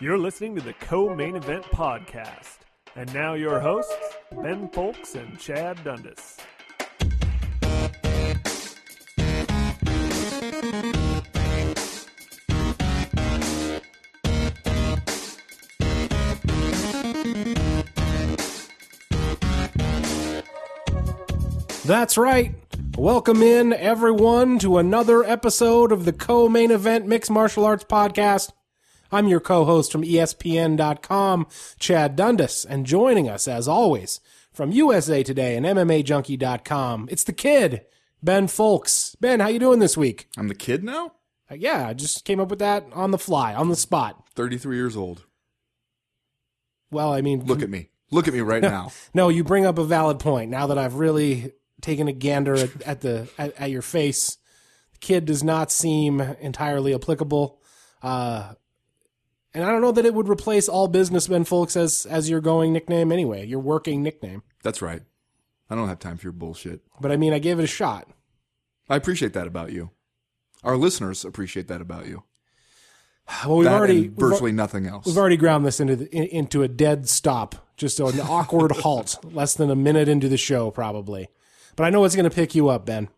You're listening to the Co Main Event Podcast. And now your hosts, Ben Fowlkes and Chad Dundas. That's right. Welcome in, everyone, to another episode of the co main event Mixed Martial Arts Podcast. I'm your co host from ESPN.com, Chad Dundas, and joining us, as always, from USA Today and MMAJunkie.com, it's the kid, Ben Fowlkes. Ben, how you doing this week? I'm the kid now? Uh, yeah, I just came up with that on the fly, on the spot. 33 years old. Well, I mean, Look at me. Look at me right now. No, you bring up a valid point. Now that I've really taken a gander at, at the at, at your face, the kid does not seem entirely applicable. Uh, and I don't know that it would replace all businessmen Fowlkes as as your going nickname anyway, your working nickname. That's right. I don't have time for your bullshit. But I mean, I gave it a shot. I appreciate that about you. Our listeners appreciate that about you. Well, we've that already virtually nothing else. We've already ground this into the, in, into a dead stop, just an awkward halt, less than a minute into the show, probably. But I know what's going to pick you up, Ben,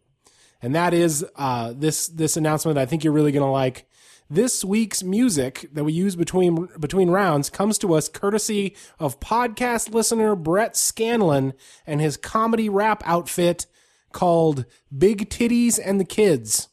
and that is uh, this this announcement. I think you're really going to like. This week's music that we use between between rounds comes to us courtesy of podcast listener Brett Scanlon and his comedy rap outfit called Big Titties and the Kids.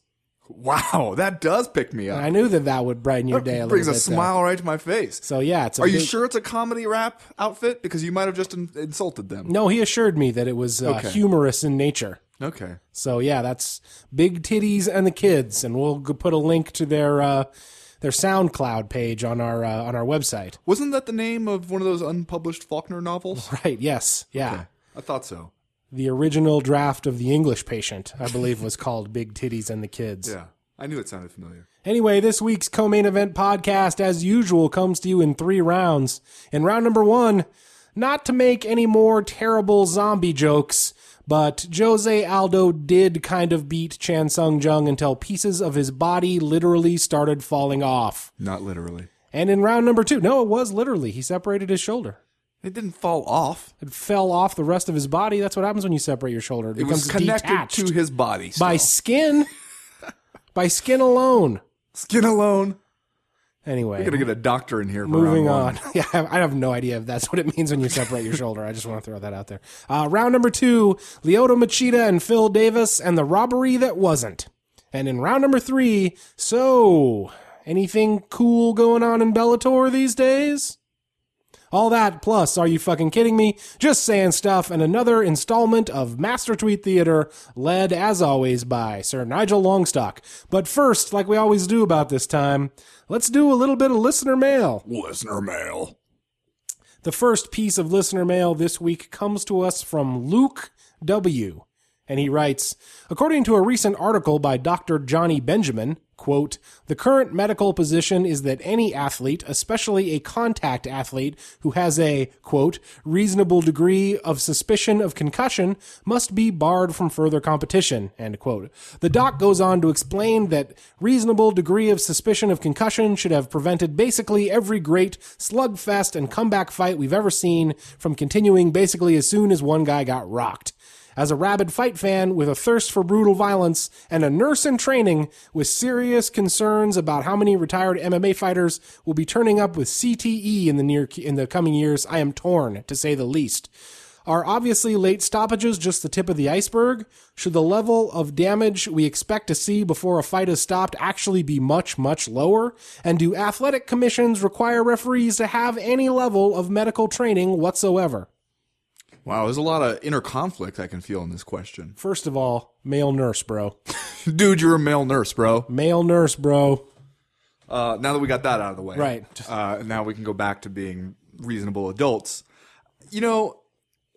Wow, that does pick me up. I knew that that would brighten your day a little brings bit. a there. smile right to my face. So yeah, it's. A Are you sure it's a comedy rap outfit? Because you might have just in- insulted them. No, he assured me that it was uh, Okay. humorous in nature. Okay. So yeah, that's Big Titties and the Kids, and we'll put a link to their uh, their SoundCloud page on our uh, on our website. Wasn't that the name of one of those unpublished Faulkner novels? Right? Yes. Yeah. Okay. I thought so. The original draft of The English Patient, I believe, was called Big Titties and the Kids. Yeah. I knew it sounded familiar. Anyway, this week's co-main event podcast, as usual, comes to you in three rounds. In round number one, not to make any more terrible zombie jokes, but Jose Aldo did kind of beat Chan Sung Jung until pieces of his body literally started falling off. Not literally. And in round number two, no, it was literally. He separated his shoulder. It didn't fall off. It fell off the rest of his body. That's what happens when you separate your shoulder. It, It was becomes connected to his body. by skin. by skin alone. skin alone. Anyway, We're gonna get a doctor in here. For Moving on. Yeah, I have- no idea if that's what it means when you separate your shoulder. I just want to throw that out there. Uh, round number two, Lyoto Machida and Phil Davis and the robbery that wasn't. And in round number three, so anything cool going on in Bellator these days? All that plus, are you fucking kidding me? Just saying stuff and another installment of Master Tweet Theater, led as always by Sir Nigel Longstock. But first, like we always do about this time, let's do a little bit of listener mail. Listener mail. The first piece of listener mail this week comes to us from Luke W. And he writes, according to a recent article by Dr. Johnny Benjamin, quote, the current medical position is that any athlete, especially a contact athlete who has a, quote, reasonable degree of suspicion of concussion must be barred from further competition, end quote. The doc goes on to explain that reasonable degree of suspicion of concussion should have prevented basically every great slugfest and comeback fight we've ever seen from continuing basically as soon as one guy got rocked. As a rabid fight fan with a thirst for brutal violence and a nurse in training with serious concerns about how many retired MMA fighters will be turning up with CTE in the near in the coming years, I am torn to say the least. Are obviously late stoppages just the tip of the iceberg? Should the level of damage we expect to see before a fight is stopped actually be much, much lower? And do athletic commissions require referees to have any level of medical training whatsoever? Wow, there's a lot of inner conflict I can feel in this question. First of all, male nurse, bro. Dude, you're a male nurse, bro. Male nurse, bro. Uh, now that we got that out of the way, Right. Uh, now we can go back to being reasonable adults. You know,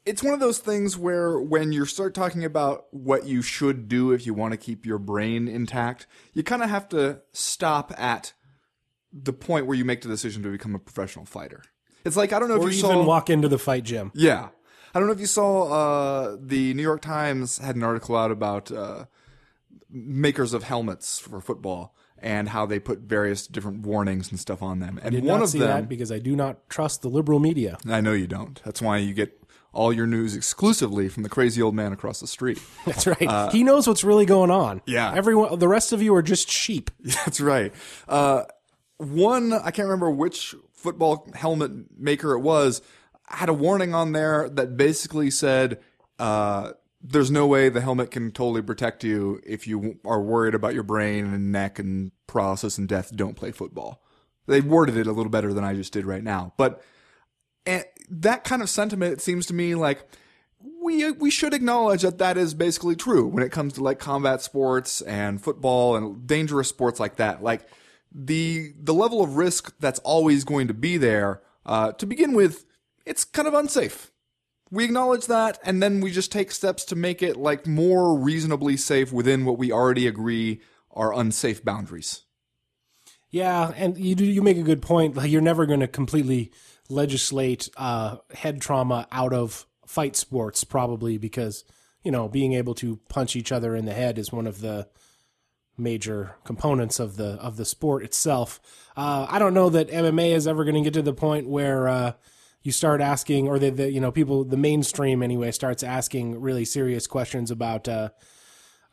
it's one of those things where when you start talking about what you should do if you want to keep your brain intact, you kind of have to stop at the point where you make the decision to become a professional fighter. It's like I don't know Or if you even saw. walk into the fight gym. Yeah. I don't know if you saw uh, the New York Times had an article out about uh, makers of helmets for football and how they put various different warnings and stuff on them. And Did one not of see them, that because I do not trust the liberal media. I know you don't. That's why you get all your news exclusively from the crazy old man across the street. That's right. he knows what's really going on. Uh, yeah. Everyone, the rest of you are just sheep. That's right. Uh, one, I can't remember which football helmet maker it was, had a warning on there that basically said, uh, there's no way the helmet can totally protect you if you are worried about your brain and neck and paralysis and death. Don't play football. They worded it a little better than I just did right now. But and that kind of sentiment, it seems to me like we we should acknowledge that that is basically true when it comes to like combat sports and football and dangerous sports like that. Like the the level of risk that's always going to be there. Uh, to begin with, it's kind of unsafe. We acknowledge that, and then we just take steps to make it like more reasonably safe within what we already agree are unsafe boundaries. Yeah, and you do, you make a good point. Like you're never going to completely legislate uh, head trauma out of fight sports, probably because you know being able to punch each other in the head is one of the major components of the of the sport itself. Uh, I don't know that MMA is ever going to get to the point where uh, you start asking, or the, the you know people the mainstream anyway starts asking really serious questions about. Uh,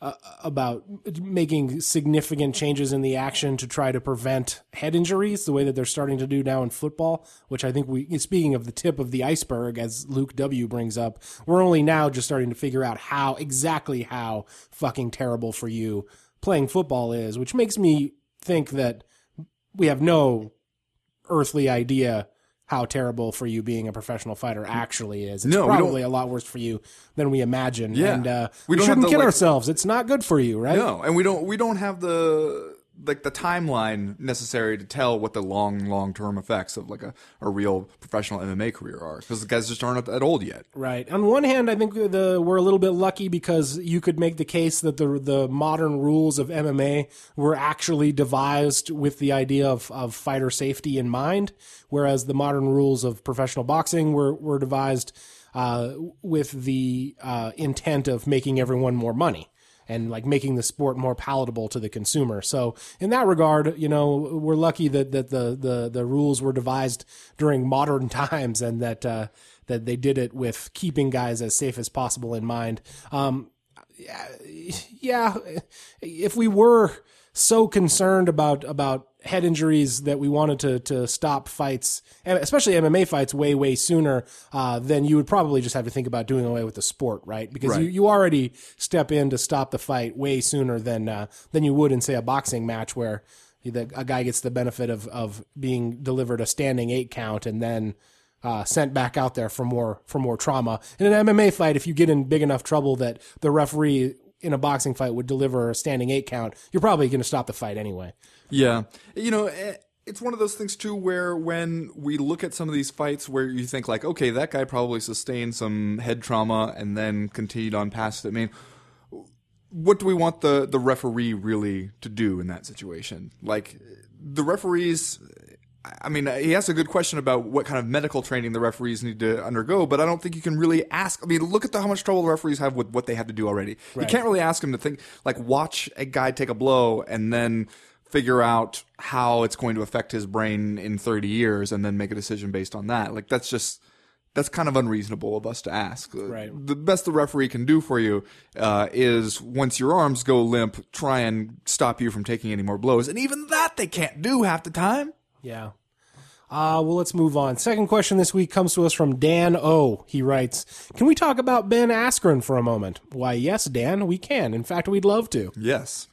uh, about making significant changes in the action to try to prevent head injuries, the way that they're starting to do now in football, which I think we, speaking of the tip of the iceberg, as Luke W brings up, we're only now just starting to figure out how exactly how fucking terrible for you playing football is, which makes me think that we have no earthly idea how terrible for you being a professional fighter actually is. It's No, probably a lot worse for you than we imagine. Yeah. And uh, We we, shouldn't kid like- ourselves. It's not good for you, right? No, and we don't we don't have the like the timeline necessary to tell what the long long term effects of like a, a real professional MMA career are because the guys just aren't that old yet. Right. On one hand, I think the we're a little bit lucky because you could make the case that the the modern rules of MMA were actually devised with the idea of, of fighter safety in mind, whereas the modern rules of professional boxing were were devised uh, with the uh, intent of making everyone more money and like making the sport more palatable to the consumer. So in that regard, you know, we're lucky that that the the the rules were devised during modern times and that uh, that they did it with keeping guys as safe as possible in mind. Um, yeah, if we were so concerned about about head injuries that we wanted to to stop fights, especially MMA fights, way way sooner, uh, then you would probably just have to think about doing away with the sport, right? Because Right. you, you already step in to stop the fight way sooner than uh, than you would in say a boxing match where the, a guy gets the benefit of of being delivered a standing eight count and then uh, sent back out there for more for more trauma. In an MMA fight, if you get in big enough trouble that the referee in a boxing fight would deliver a standing eight count, you're probably going to stop the fight anyway. Yeah, you know. eh, It's one of those things too, where when we look at some of these fights, where you think like, okay, that guy probably sustained some head trauma and then continued on past it. I mean, what do we want the the referee really to do in that situation? Like the referees. I mean, he asked a good question about what kind of medical training the referees need to undergo, but I don't think you can really ask. I mean, look at the, how much trouble the referees have with what they have to do already. You can't really ask them to think, like, watch a guy take a blow and then figure out how it's going to affect his brain in 30 years and then make a decision based on that. Like, that's just, that's kind of unreasonable of us to ask. Right. The best the referee can do for you uh, is once your arms go limp, try and stop you from taking any more blows. And even that they can't do half the time. Yeah. Uh, well, let's move on. Second question this week comes to us from Dan O. He writes, Can we talk about Ben Askren for a moment? Why, yes, Dan, we can. In fact, we'd love to. Yes.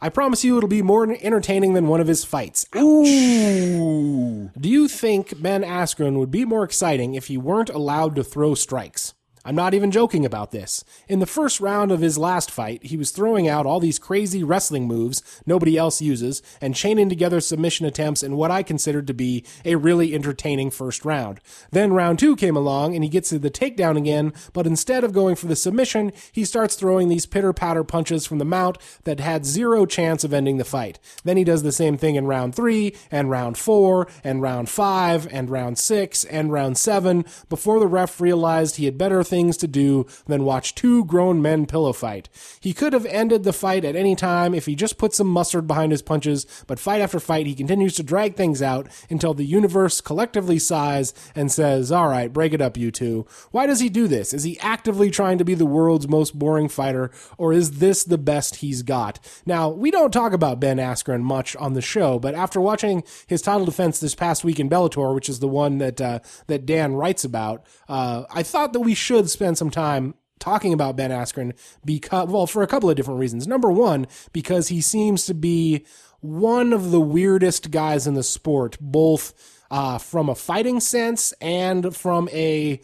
I promise you it'll be more entertaining than one of his fights. Ooh. Do you think Ben Askren would be more exciting if he weren't allowed to throw strikes? I'm not even joking about this. In the first round of his last fight, he was throwing out all these crazy wrestling moves nobody else uses and chaining together submission attempts in what I considered to be a really entertaining first round. Then round two came along and he gets to the takedown again, but instead of going for the submission, he starts throwing these pitter patter punches from the mount that had zero chance of ending the fight. Then he does the same thing in round three and round four and round five and round six and round seven before the ref realized he had better things to do than watch two grown men pillow fight. He could have ended the fight at any time if he just put some mustard behind his punches, but fight after fight, he continues to drag things out until the universe collectively sighs and says, All right, break it up, you two. Why does he do this? Is he actively trying to be the world's most boring fighter, or is this the best he's got? Now, we don't talk about Ben Askren much on the show, but after watching his title defense this past week in Bellator, which is the one that uh, that Dan writes about, uh, I thought that we should spend some time talking about Ben Askren because, well, for a couple of different reasons. Number one, because he seems to be one of the weirdest guys in the sport, both uh, from a fighting sense and from a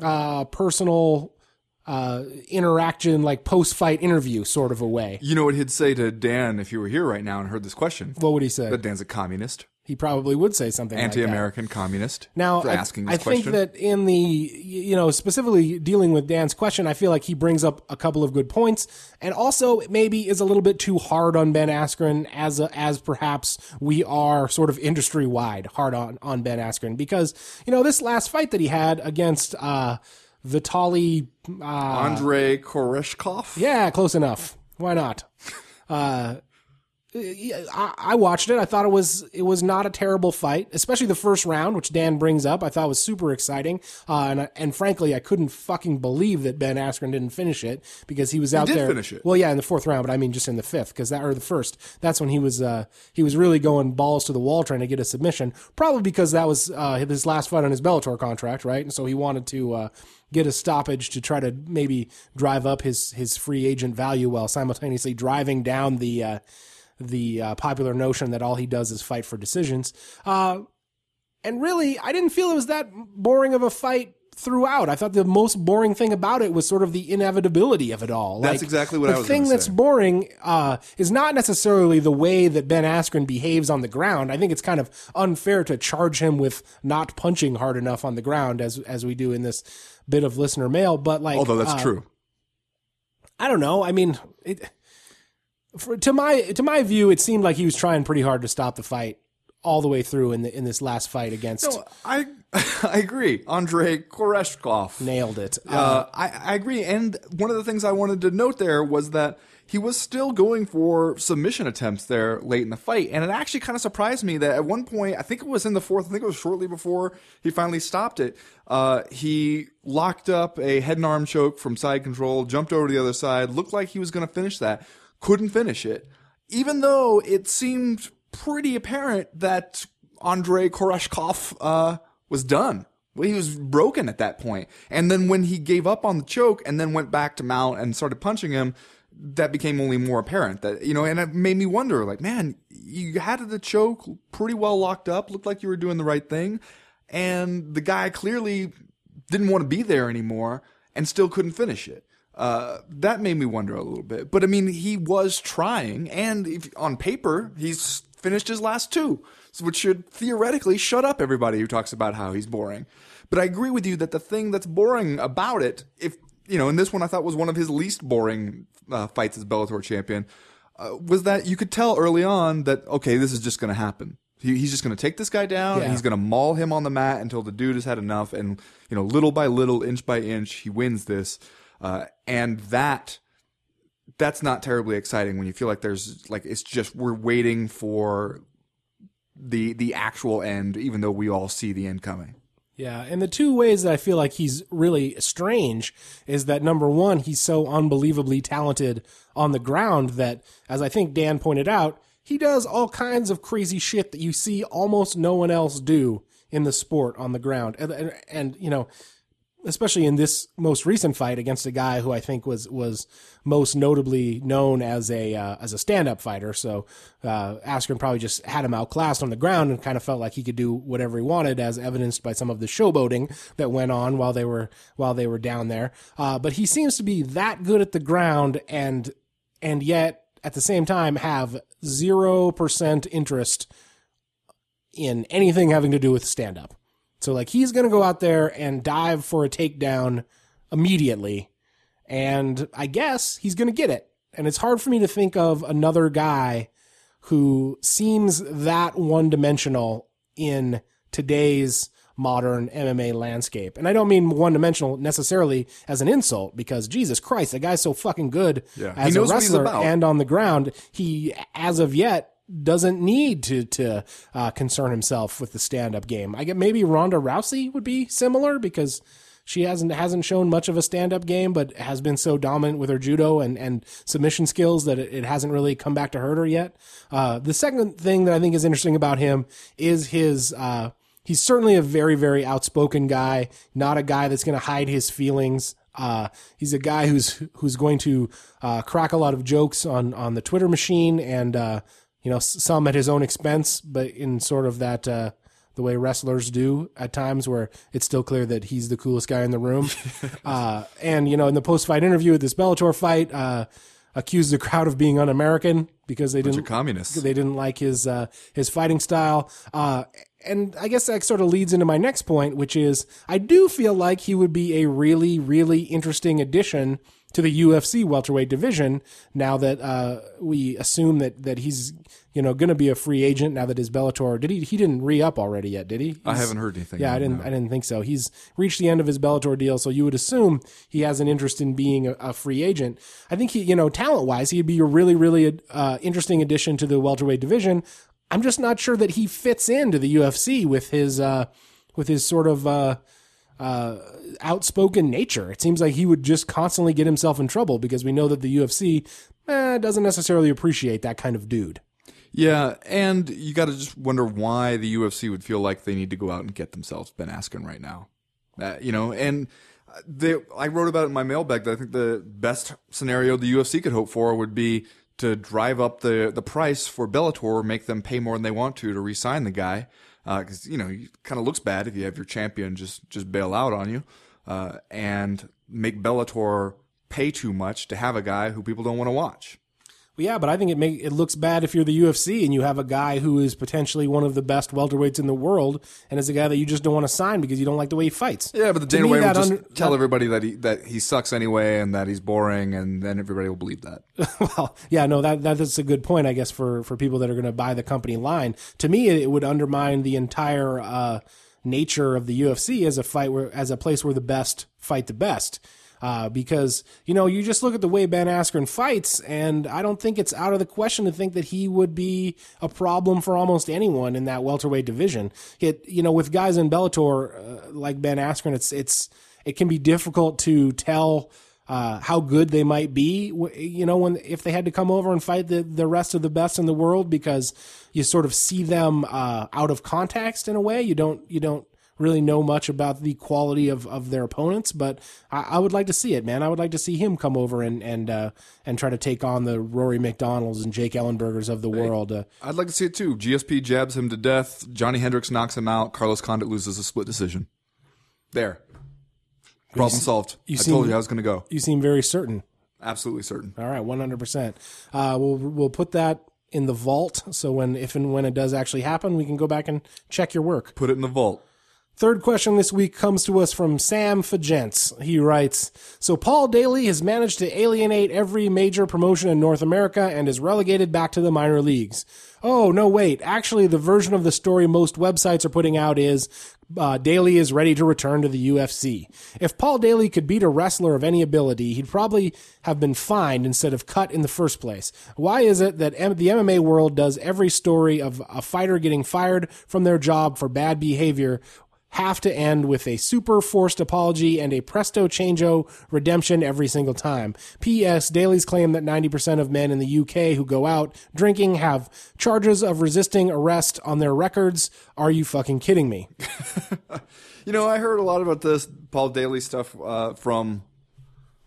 uh, personal uh, interaction, like post fight interview sort of a way. You know what he'd say to Dan if you were here right now and heard this question? What would he say? That Dan's a communist, he probably would say something like that. anti-American communist. Now, for I, I think that in the, you know, specifically dealing with Dan's question, I feel like he brings up a couple of good points and also maybe is a little bit too hard on Ben Askren as, a, as perhaps we are sort of industry wide hard on, on Ben Askren because, you know, this last fight that he had against, uh, Vitali, uh, Andrei Koreshkov. yeah, close enough. Why not? Uh, I, I watched it. I thought it was it was not a terrible fight, especially the first round, which Dan brings up. I thought was super exciting, uh, and and frankly, I couldn't fucking believe that Ben Askren didn't finish it because he was out did there. finish it. Well, yeah, in the fourth round, but I mean just in the fifth because that or the first. That's when he was uh, he was really going balls to the wall trying to get a submission. Probably because that was uh, his last fight on his Bellator contract, right? And so he wanted to. Uh, Get a stoppage to try to maybe drive up his his free agent value while simultaneously driving down the uh, the uh, popular notion that all he does is fight for decisions. Uh, and really, I didn't feel it was that boring of a fight throughout. I thought the most boring thing about it was sort of the inevitability of it all. That's exactly what the I was thing gonna that's say. boring uh, is not necessarily the way that Ben Askren behaves on the ground. I think it's kind of unfair to charge him with not punching hard enough on the ground as as we do in this bit of listener mail. But like, Although that's uh, true. I don't know. I mean, it, for, to my to my view, it seemed like he was trying pretty hard to stop the fight all the way through in the in this last fight against. No, I I agree. Andrei Koreshkov. Nailed it. Uh, I, I agree. And one of the things I wanted to note there was that he was still going for submission attempts there late in the fight. And it actually kind of surprised me that at one point, I think it was in the fourth, I think it was shortly before he finally stopped it, uh, he locked up a head and arm choke from side control, jumped over to the other side, looked like he was going to finish that, couldn't finish it. Even though it seemed pretty apparent that Andrei Koreshkov uh, was done. Well, he was broken at that point. And then when he gave up on the choke and then went back to mount and started punching him, that became only more apparent that, you know, and it made me wonder, like, man, you had the choke pretty well locked up, looked like you were doing the right thing. And the guy clearly didn't want to be there anymore and still couldn't finish it. Uh, that made me wonder a little bit. But I mean, he was trying, and if, on paper, he's finished his last two, which should theoretically shut up everybody who talks about how he's boring. But I agree with you that the thing that's boring about it, if you know, and this one I thought was one of his least boring uh, fights as Bellator champion, uh, was that you could tell early on that okay, this is just going to happen. He, he's just going to take this guy down, Yeah. and he's going to maul him on the mat until the dude has had enough, and you know, little by little, inch by inch, he wins this, uh, and that that's not terribly exciting when you feel like there's like it's just we're waiting for the the actual end, even though we all see the end coming. Yeah, and the two ways that I feel like he's really strange is that number one, he's so unbelievably talented on the ground that, as I think Dan pointed out, he does all kinds of crazy shit that you see almost no one else do in the sport on the ground, and and, and you know. Especially in this most recent fight against a guy who I think was was most notably known as a uh, as a stand up fighter. So uh, Askren probably just had him outclassed on the ground and kind of felt like he could do whatever he wanted, as evidenced by some of the showboating that went on while they were while they were down there. Uh, but he seems to be that good at the ground, and and yet at the same time have zero percent interest in anything having to do with stand up. So like he's going to go out there and dive for a takedown immediately and I guess he's going to get it. And it's hard for me to think of another guy who seems that one dimensional in today's modern MMA landscape. And I don't mean one dimensional necessarily as an insult because Jesus Christ, the guy's so fucking good Yeah. He as a knows what he's wrestler about. and on the ground. He, as of yet, doesn't need to to uh, concern himself with the stand up game. I get maybe Ronda Rousey would be similar because she hasn't hasn't shown much of a stand up game, but has been so dominant with her judo and, and submission skills that it, it hasn't really come back to hurt her yet. Uh, the second thing that I think is interesting about him is his. Uh, he's certainly a very very outspoken guy, not a guy that's going to hide his feelings. Uh, he's a guy who's who's going to uh, crack a lot of jokes on on the Twitter machine and uh, you know some at his own expense, but in sort of that uh, the way wrestlers do at times, where it's still clear that he's the coolest guy in the room. uh, and you know, in the post fight interview with this Bellator fight, uh, accused the crowd of being un-American because they Bunch didn't communists. They didn't like his uh, his fighting style. And I guess that sort of leads into my next point, which is I do feel like he would be a really, really interesting addition to the UFC welterweight division. Now that uh, we assume that that he's you know going to be a free agent now that his Bellator did he he didn't re up already yet did he? I haven't heard anything. yeah, I didn't. I didn't think so. He's reached the end of his Bellator deal, so you would assume he has an interest in being a, a free agent. I think he, you know, talent wise, he'd be a really, really uh, interesting addition to the welterweight division. I'm just not sure that he fits into the UFC with his uh, with his sort of uh, uh, outspoken nature. It seems like he would just constantly get himself in trouble because we know that the UFC eh, doesn't necessarily appreciate that kind of dude. Yeah, and you got to just wonder why the UFC would feel like they need to go out and get themselves Ben Askren right now. Uh, you know, and they, I wrote about it in my mailbag that I think the best scenario the UFC could hope for would be to drive up the, the price for Bellator, make them pay more than they want to to re-sign the guy. Because you know, it kind of looks bad if you have your champion just just bail out on you, uh, and make Bellator pay too much to have a guy who people don't want to watch. Well, yeah, but I think it make it looks bad if you're the UFC and you have a guy who is potentially one of the best welterweights in the world, and is a guy that you just don't want to sign because you don't like the way he fights. Yeah, but the Dana White will just under- tell that- everybody that he that he sucks anyway and that he's boring, and then everybody will believe that. well, yeah, no, that that is a good point, I guess, for for people that are going to buy the company line. To me, it, would undermine the entire uh, nature of the UFC as a fight where as a place where the best fight the best. Uh, because you know you just look at the way Ben Askren fights, and I don't think it's out of the question to think that he would be a problem for almost anyone in that welterweight division. It you know with guys in Bellator uh, like Ben Askren, it's it's it can be difficult to tell uh, how good they might be. You know, when if they had to come over and fight the the rest of the best in the world, because you sort of see them uh, out of context in a way. You don't you don't really know much about the quality of, of their opponents, but I, I would like to see it, man. I would like to see him come over and and uh, and try to take on the Rory MacDonald's and Jake Ellenbergers of the world. Uh, I'd like to see it too. GSP jabs him to death. Johnny Hendricks knocks him out. Carlos Condit loses a split decision. There, problem solved. I seem- told you I was going to go. you seem very certain. Absolutely certain. All right, one hundred percent. Uh, We'll we'll put that in the vault, so when if and when it does actually happen, we can go back and check your work. Put it in the vault. Third question this week comes to us from Sam Fagents. He writes So Paul Daley has managed to alienate every major promotion in North America and is relegated back to the minor leagues. Oh, no, wait. Actually, the version of the story most websites are putting out is uh, Daley is ready to return to the UFC. If Paul Daley could beat a wrestler of any ability, he'd probably have been fined instead of cut in the first place. Why is it that M- the MMA world does every story of a fighter getting fired from their job for bad behavior have to end with a super forced apology and a presto changeo redemption every single time. P.S. Daley's claim that 90% of men in the UK who go out drinking have charges of resisting arrest on their records. Are you fucking kidding me? You know, I heard a lot about this Paul Daley stuff uh, from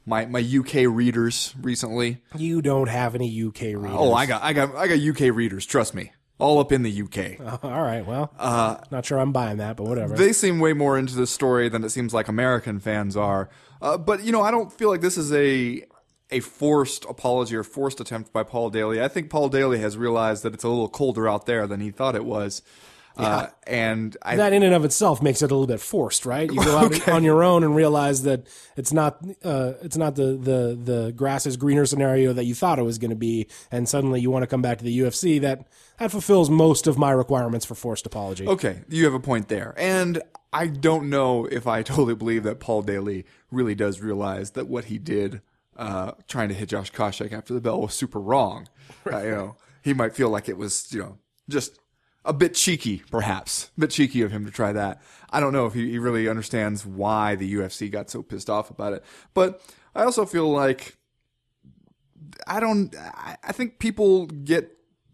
my my UK readers recently. You don't have any UK readers. Oh, I got I got I got UK readers. Trust me, all up in the UK. All right, well, not sure I'm buying that, but whatever. They seem way more into this story than it seems like American fans are. Uh, but you know, I don't feel like this is a a forced apology or forced attempt by Paul Daley. I think Paul Daley has realized that it's a little colder out there than he thought it was. Uh, and I, that in and of itself makes it a little bit forced, right? You go out on your own and realize that it's not uh, it's not the, the the grass is greener scenario that you thought it was going to be, and suddenly you want to come back to the UFC. That that fulfills most of my requirements for forced apology. Okay, you have a point there. And I don't know if I totally believe that Paul Daley really does realize that what he did, uh, trying to hit Josh Koscheck after the bell was super wrong. Uh, you know, he might feel like it was, you know, just a bit cheeky, perhaps, a bit cheeky of him to try that. I don't know if he, he really understands why the UFC got so pissed off about it, but I also feel like I don't. I, I think people get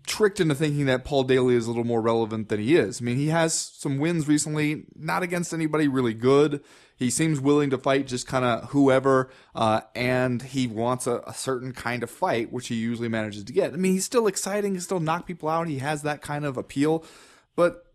tricked into thinking that Paul Daley is a little more relevant than he is. I mean, he has some wins recently, not against anybody really good. He seems willing to fight just kind of whoever, uh, and he wants a, a, certain kind of fight, which he usually manages to get. I mean, he's still exciting. He still knock people out. He has that kind of appeal, but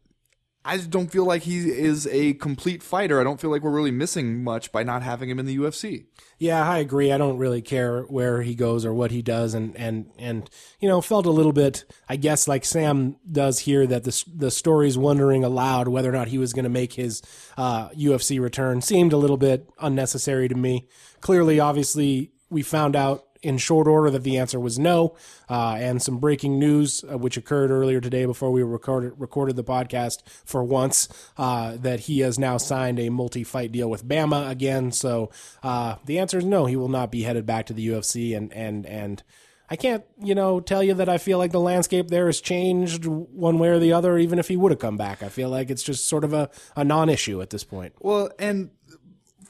I just don't feel like he is a complete fighter. I don't feel like we're really missing much by not having him in the UFC. Yeah, I agree. I don't really care where he goes or what he does, and and and you know, felt a little bit, I guess, like Sam does here, that the the stories wondering aloud whether or not he was going to make his uh, UFC return seemed a little bit unnecessary to me. Clearly, obviously, we found out in short order that the answer was no. Uh, and some breaking news, uh, which occurred earlier today before we recorded, recorded the podcast for once, uh, that he has now signed a multi fight deal with BAMMA again. So uh, the answer is no, he will not be headed back to the UFC. And, and, and, I can't, you know, tell you that I feel like the landscape there has changed one way or the other, even if he would have come back. I feel like it's just sort of a, a non issue at this point. Well, and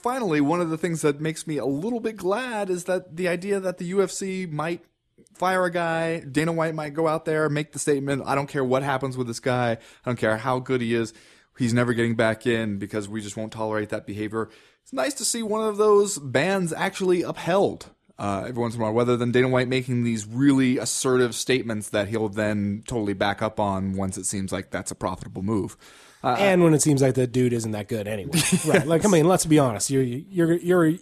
finally, one of the things that makes me a little bit glad is that the idea that the UFC might fire a guy, Dana White might go out there, make the statement, I don't care what happens with this guy, I don't care how good he is, he's never getting back in because we just won't tolerate that behavior. It's nice to see one of those bans actually upheld. Uh, every once in a while, rather than Dana White making these really assertive statements that he'll then totally back up on once it seems like that's a profitable move. Uh, and when it seems like the dude isn't that good anyway, right? Like, I mean, let's be honest. You're you're you're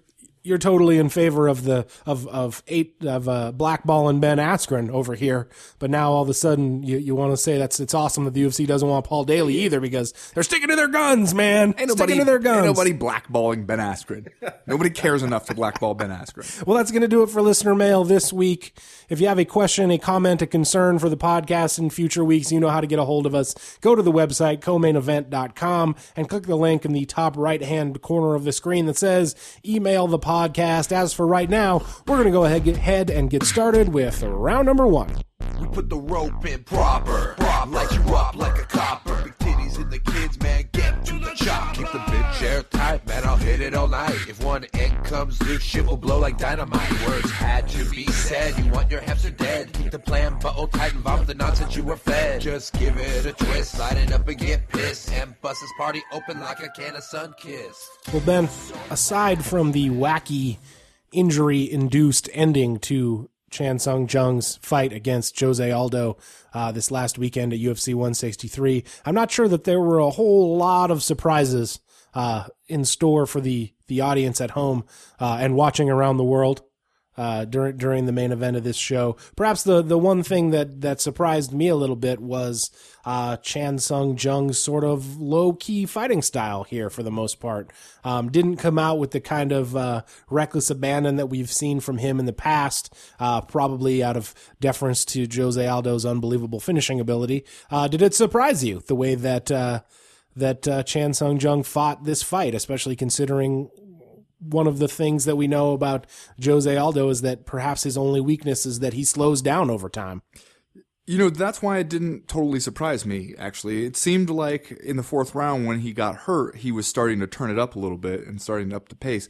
you're totally in favor of the of of eight of uh, blackballing Ben Askren over here, but now all of a sudden you, you want to say that's it's awesome that the UFC doesn't want Paul Daley either because they're sticking to their guns, man. Ain't nobody, sticking to their guns. Ain't nobody blackballing Ben Askren. nobody cares enough to blackball Ben Askren. Well, that's going to do it for listener mail this week. If you have a question, a comment, a concern for the podcast in future weeks, you know how to get a hold of us. Go to the website comainevent.com and click the link in the top right hand corner of the screen that says email the podcast. As for right now, we're going to go ahead, ahead and get started with round number one. We put the rope in proper, proper. you up like a copper. Big titties in the kids, man, Bitch airtight, man, I'll hit it all night. If one egg comes loose, shit will blow like dynamite. Words had to be said, you want your hamster dead. Keep the plan buttle tight and vomit the nonsense you were fed. Just give it a twist, light it up and get pissed. And bust this party open like a can of sun kiss. Well, Ben, aside from the wacky injury induced ending to Chan Sung Jung's fight against Jose Aldo uh, this last weekend at UFC 163. I'm not sure that there were a whole lot of surprises uh, in store for the the audience at home uh, and watching around the world uh, during during the main event of this show. Perhaps the the one thing that that surprised me a little bit was uh, Chan Sung Jung's sort of low key fighting style here for the most part. Um, didn't come out with the kind of uh, reckless abandon that we've seen from him in the past, uh, probably out of deference to Jose Aldo's unbelievable finishing ability. Uh, did it surprise you the way that? That uh, Chan Sung Jung fought this fight, especially considering one of the things that we know about Jose Aldo is that perhaps his only weakness is that he slows down over time. You know, that's why it didn't totally surprise me, actually. It seemed like in the fourth round when he got hurt, he was starting to turn it up a little bit and starting up the pace.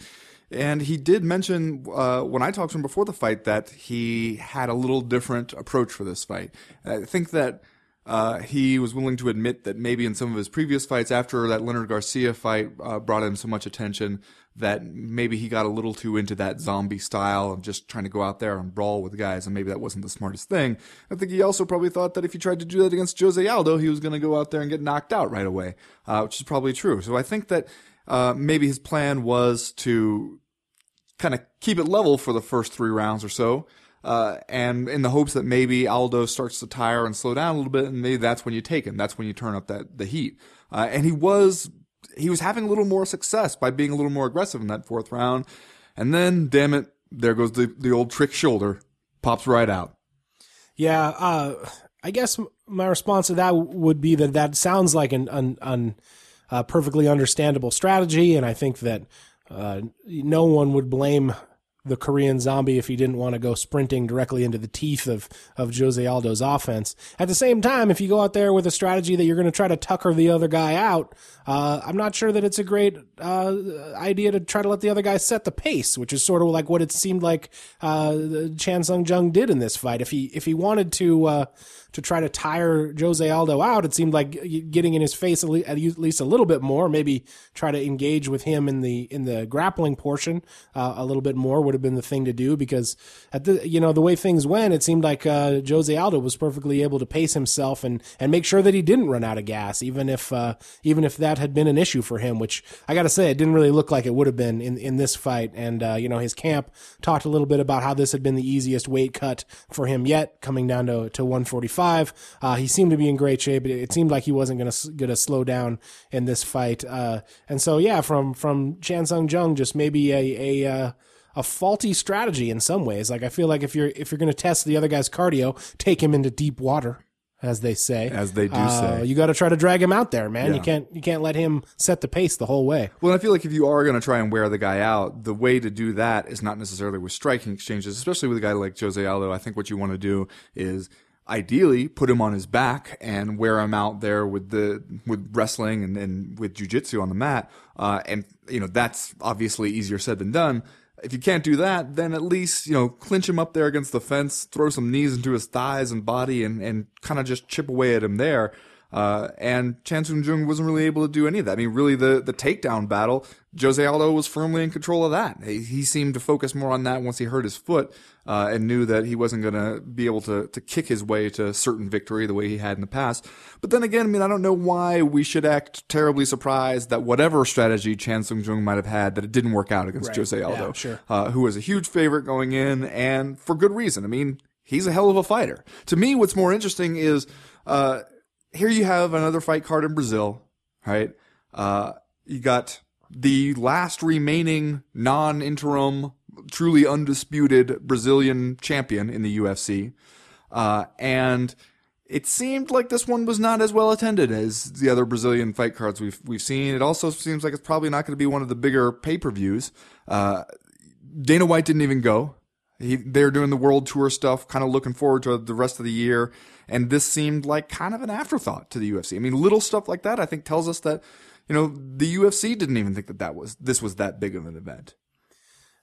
And he did mention uh, when I talked to him before the fight that he had a little different approach for this fight. I think that uh, he was willing to admit that maybe in some of his previous fights, after that Leonard Garcia fight uh, brought him so much attention, that maybe he got a little too into that zombie style of just trying to go out there and brawl with guys, and maybe that wasn't the smartest thing. I think he also probably thought that if he tried to do that against Jose Aldo, he was going to go out there and get knocked out right away, uh, which is probably true. So I think that uh, maybe his plan was to kind of keep it level for the first three rounds or so uh, and in the hopes that maybe Aldo starts to tire and slow down a little bit, and maybe that's when you take him. That's when you turn up that the heat. Uh, and he was he was having a little more success by being a little more aggressive in that fourth round. And then, damn it, there goes the the old trick shoulder, pops right out. Yeah, uh, I guess my response to that would be that that sounds like an, an, an a perfectly understandable strategy, and I think that uh, no one would blame the Korean zombie if he didn't want to go sprinting directly into the teeth of, of Jose Aldo's offense. At the same time, if you go out there with a strategy that you're going to try to tucker the other guy out, uh, I'm not sure that it's a great uh, idea to try to let the other guy set the pace, which is sort of like what it seemed like uh, Chan Sung Jung did in this fight. If he if he wanted to uh, to try to tire Jose Aldo out, it seemed like getting in his face at least a little bit more. Maybe try to engage with him in the in the grappling portion uh, a little bit more would have been the thing to do because at the you know the way things went, it seemed like uh, Jose Aldo was perfectly able to pace himself and and make sure that he didn't run out of gas, even if uh, even if that had been an issue for him. Which I got to say, it didn't really look like it would have been in in this fight. And uh, you know his camp talked a little bit about how this had been the easiest weight cut for him yet, coming down to to 145 five. Uh, he seemed to be in great shape. It, it seemed like he wasn't going to going to slow down in this fight. Uh, and so yeah, from from Chan Sung Jung, just maybe a a uh, a faulty strategy in some ways. Like I feel like if you're if you're going to test the other guy's cardio, take him into deep water as they say. As they do uh, say. You got to try to drag him out there, man. Yeah. You can't you can't let him set the pace the whole way. Well, I feel like if you are going to try and wear the guy out, the way to do that is not necessarily with striking exchanges, especially with a guy like Jose Aldo. I think what you want to do is ideally put him on his back and wear him out there with the with wrestling and, and with jujitsu on the mat. Uh, and you know that's obviously easier said than done. If you can't do that, then at least you know clinch him up there against the fence, throw some knees into his thighs and body, and and kind of just chip away at him there. Uh, and Chan Sung Jung wasn't really able to do any of that. I mean, really, the, the takedown battle, Jose Aldo was firmly in control of that. He, he seemed to focus more on that once he hurt his foot, uh, and knew that he wasn't going to be able to, to kick his way to certain victory the way he had in the past. But then again, I mean, I don't know why we should act terribly surprised that whatever strategy Chan Sung Jung might have had, that it didn't work out against Right. Jose Aldo, Yeah, sure. uh, who was a huge favorite going in, and for good reason. I mean, he's a hell of a fighter. To me, what's more interesting is, uh, here you have another fight card in Brazil, right? Uh, you got the last remaining non-interim, truly undisputed Brazilian champion in the UFC. Uh, and it seemed like this one was not as well attended as the other Brazilian fight cards we've we've seen. It also seems like it's probably not going to be one of the bigger pay-per-views. Uh, Dana White didn't even go. He, they're doing the world tour stuff, kind of looking forward to the rest of the year. And this seemed like kind of an afterthought to the UFC. I mean, little stuff like that, I think tells us that, you know, the UFC didn't even think that that was, this was that big of an event.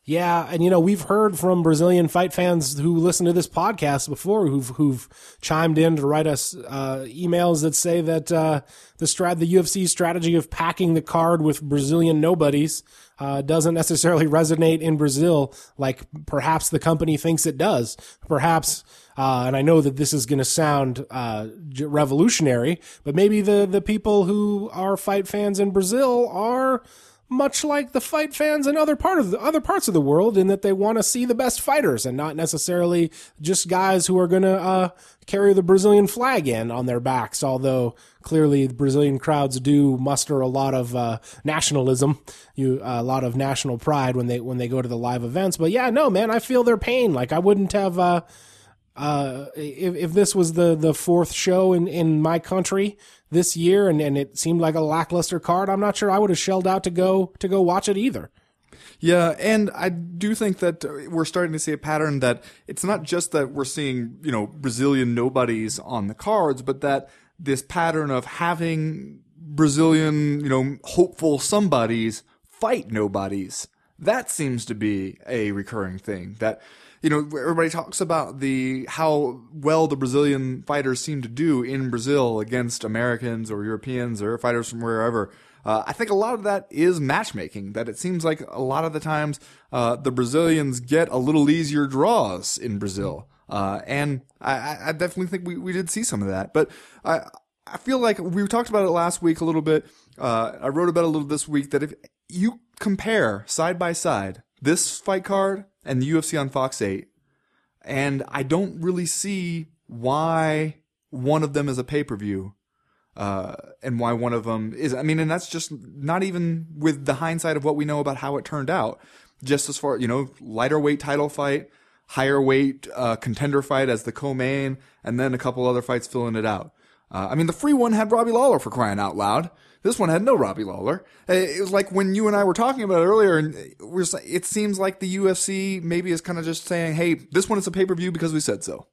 Yeah, and you know we've heard from Brazilian fight fans who listen to this podcast before, who've who've chimed in to write us uh, emails that say that uh, the strat the UFC strategy of packing the card with Brazilian nobodies uh, doesn't necessarily resonate in Brazil like perhaps the company thinks it does. Perhaps, uh, and I know that this is going to sound uh, revolutionary, but maybe the the people who are fight fans in Brazil are much like the fight fans in other part of the other parts of the world in that they want to see the best fighters and not necessarily just guys who are going to uh, carry the Brazilian flag in on their backs. Although clearly the Brazilian crowds do muster a lot of uh, nationalism, you a lot of national pride when they when they go to the live events. But yeah, no man, I feel their pain. Like I wouldn't have. Uh, if, if this was the, the fourth show in, in my country this year and, and it seemed like a lackluster card, I'm not sure I would have shelled out to go to go watch it either. Yeah, and I do think that we're starting to see a pattern that it's not just that we're seeing, you know, Brazilian nobodies on the cards, but that this pattern of having Brazilian, you know, hopeful somebodies fight nobodies. That seems to be a recurring thing. That you know, everybody talks about the how well the Brazilian fighters seem to do in Brazil against Americans or Europeans or fighters from wherever. Uh, I think a lot of that is matchmaking. That it seems like a lot of the times uh, the Brazilians get a little easier draws in Brazil, uh, and I, I definitely think we, we did see some of that. But I I feel like we talked about it last week a little bit. Uh, I wrote about it a little this week that if you compare side by side this fight card and the UFC on Fox 8, and I don't really see why one of them is a pay per view, uh, and why one of them is. I mean, and that's just not even with the hindsight of what we know about how it turned out. Just as far, you know, lighter weight title fight, higher weight uh, contender fight as the co-main, and then a couple other fights filling it out. Uh, I mean, the free one had Robbie Lawler for crying out loud. This one had no Robbie Lawler. Uh, It was like when you and I were talking about it earlier, and we're, it seems like the UFC maybe is kind of just saying, "Hey, this one is a pay per view because we said so,"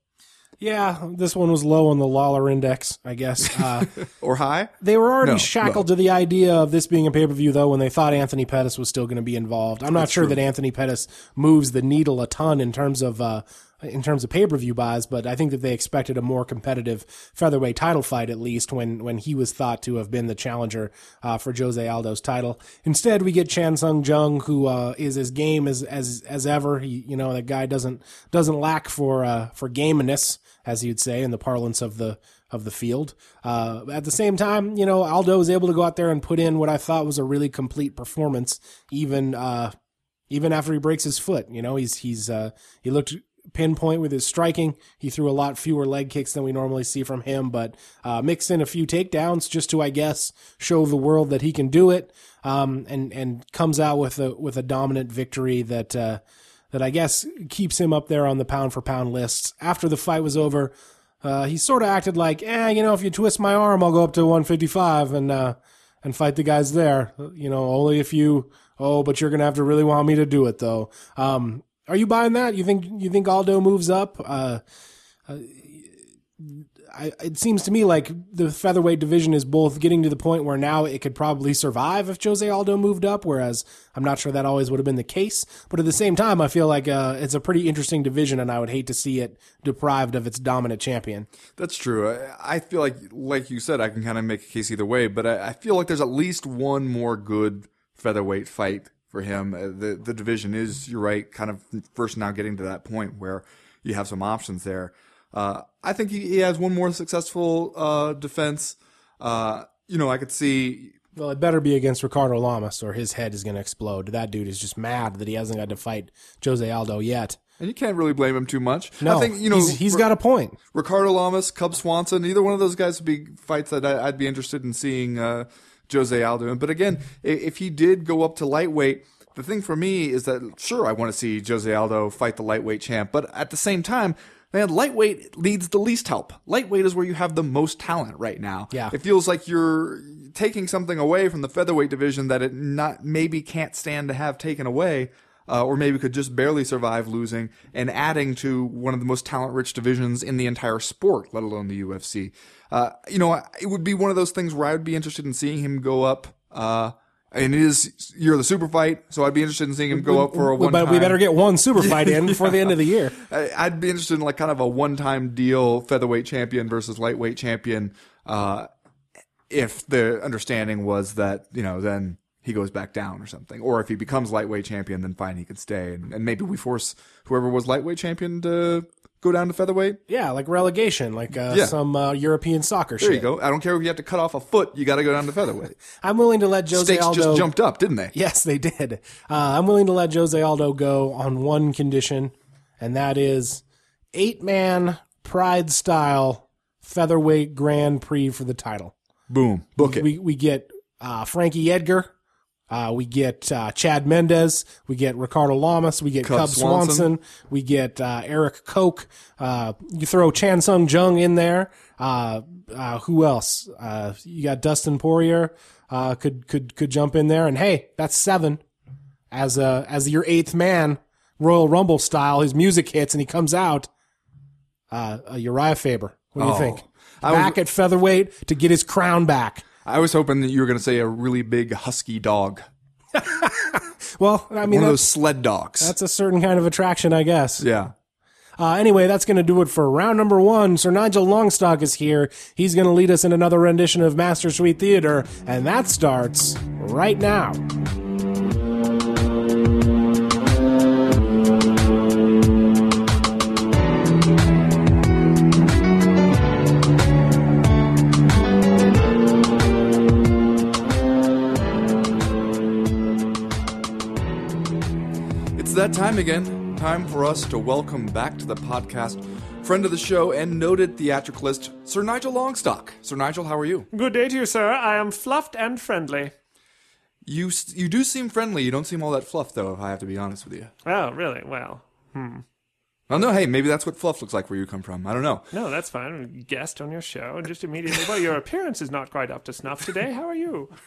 Yeah, this one was low on the Lawler index, I guess. Uh, or high. They were already No, shackled to the idea of this being a pay per view, though, when they thought Anthony Pettis was still going to be involved. I'm not sure that Anthony Pettis moves the needle a ton in terms of uh, in terms of pay per view buys, but I think that they expected a more competitive featherweight title fight at least when when he was thought to have been the challenger uh, for Jose Aldo's title. Instead, we get Chan Sung Jung, who uh, is as game as as as ever. He, you know, that guy doesn't doesn't lack for uh, for gameness, as you'd say in the parlance of the of the field. Uh, at the same time, you know, Aldo was able to go out there and put in what I thought was a really complete performance, even uh, even after he breaks his foot. You know, he's he's uh, he looked pinpoint with his striking. He threw a lot fewer leg kicks than we normally see from him, but uh, mixed in a few takedowns just to, I guess, show the world that he can do it. Um, and and comes out with a with a dominant victory that. Uh, that I guess keeps him up there on the pound for pound lists. After the fight was over, uh, he sort of acted like, eh, you know, if you twist my arm, I'll go up to 155 and uh, and fight the guys there. You know, only if you. Oh, but you're gonna have to really want me to do it, though. Um, are you buying that? You think you think Aldo moves up? Uh, I, it seems to me like the featherweight division is both getting to the point where now it could probably survive if Jose Aldo moved up, whereas I'm not sure that always would have been the case. But at the same time, I feel like uh, it's a pretty interesting division, and I would hate to see it deprived of its dominant champion. That's true. I, I feel like, like you said, I can kind of make a case either way, but I, I feel like there's at least one more good featherweight fight for him. Uh, The the division is, you're right, kind of first now getting to that point where you have some options there. Uh, I think he, he has one more successful uh, defense. Uh, you know, I could see Well, it better be against Ricardo Lamas, or his head is going to explode. That dude is just mad that he hasn't got to fight Jose Aldo yet. and you can't really blame him too much. No, I think you know he's, he's got a point. Ricardo Lamas, Cub Swanson, either one of those guys would be fights that I, I'd be interested in seeing uh, Jose Aldo. But again, if he did go up to lightweight, the thing for me is that sure, I want to see Jose Aldo fight the lightweight champ, but at the same time, man, lightweight needs the least help. Lightweight is where you have the most talent right now. Yeah. it feels like you're taking something away from the featherweight division that it not maybe can't stand to have taken away uh, or maybe could just barely survive losing, and adding to one of the most talent rich divisions in the entire sport, let alone the UFC. Uh, you know, it would be one of those things where I would be interested in seeing him go up. Uh, and it is you're the super fight, so I'd be interested in seeing him go up for a one. But we better get one super fight in before the end of the year. I'd be interested in like kind of a one-time deal, featherweight champion versus lightweight champion. Uh, if the understanding was that you know then he goes back down or something, or if he becomes lightweight champion, then fine, he could stay, and, and maybe we force whoever was lightweight champion to go down to featherweight. Yeah, like relegation, like uh, Yeah. some uh, European soccer There shit. you go. I don't care if you have to cut off a foot, you got to go down to featherweight. I'm willing to let Jose Stakes Aldo. just jumped up, didn't they? Yes, they did. Uh, I'm willing to let Jose Aldo go on one condition, and that is eight man Pride style featherweight Grand Prix for the title. Boom, book it. We we get uh, Frankie Edgar. Uh, we get uh, Chad Mendes. We get Ricardo Lamas. We get Cub Cub, Swanson. Swanson. We get uh, Erik Koch. Uh, you throw Chan Sung Jung in there. Uh, uh, who else? Uh, you got Dustin Poirier. Uh, could could could jump in there. And hey, that's seven. As uh, as your eighth man, Royal Rumble style. His music hits and he comes out. Uh, uh, Uriah Faber. What do you Oh. think? I was- Back at featherweight to get his crown back. I was hoping that you were going to say a really big husky dog, Well, I mean, one of those sled dogs. that's a certain kind of attraction, I guess. yeah. Uh, anyway, that's going to do it for round number one. Sir Nigel Longstock is here. He's going to lead us in another rendition of Master Tweet Theater, and that starts right now. Time again. Time for us to welcome back to the podcast friend of the show and noted theatricalist, Sir Nigel Longstock. Sir Nigel, how are you? Good day to you, sir. I am fluffed and friendly. You you do seem friendly. You don't seem all that fluff, though. If I have to be honest with you. Oh, really? Well, hmm. Oh no, hey, maybe that's what fluff looks like where you come from. I don't know. No, that's fine. Guest on your show, and just immediately, well, your appearance is not quite up to snuff today. How are you?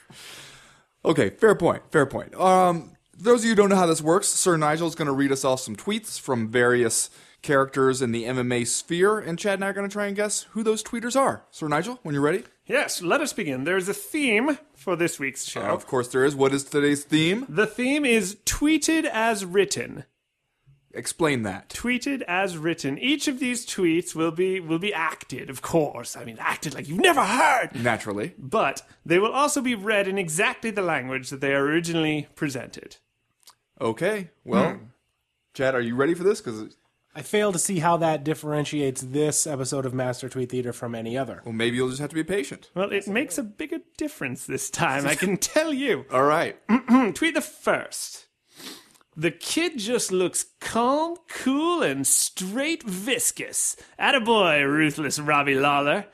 Okay, fair point. Fair point. Um, those of you who don't know how this works, Sir Nigel is going to read us off some tweets from various characters in the MMA sphere, and Chad and I are going to try and guess who those tweeters are. Sir Nigel, when you're ready. Yes, let us begin. There's a theme for this week's show. Of course, there is. What is today's theme? The theme is tweeted as written. Explain that. Tweeted as written. Each of these tweets will be will be acted, of course. I mean, acted like you've never heard. Naturally. But they will also be read in exactly the language that they are originally presented. Okay. Well, Hmm. Chad, are you ready for this? Because I fail to see how that differentiates this episode of Master Tweet Theater from any other. well, maybe you'll just have to be patient. Well, it makes a bigger difference this time, I can tell you. All right. Tweet the first. The kid just looks calm, cool, and straight viscous. Attaboy, ruthless Robbie Lawler.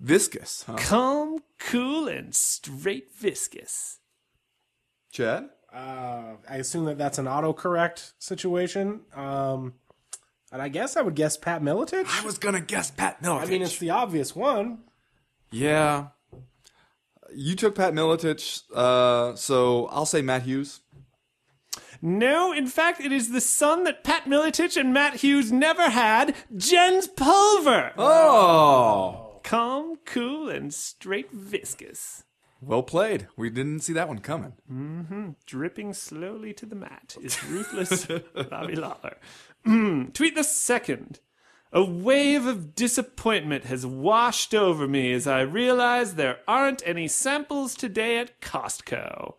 Viscous, huh? Calm, cool, and straight viscous. Chad? Uh, I assume that that's an autocorrect situation. Um, and I guess I would guess Pat Miletich. I was going to guess Pat Miletich. I mean, it's the obvious one. Yeah. You took Pat Miletich, uh, so I'll say Matt Hughes. No, in fact, it is the son that Pat Militich and Matt Hughes never had, Jens Pulver. Oh. Calm, cool, and straight viscous. Well played. We didn't see that one coming. Mm-hmm. dripping slowly to the mat is ruthless Bobby Lawler. Mm, tweet the second. A wave of disappointment has washed over me as I realize there aren't any samples today at Costco.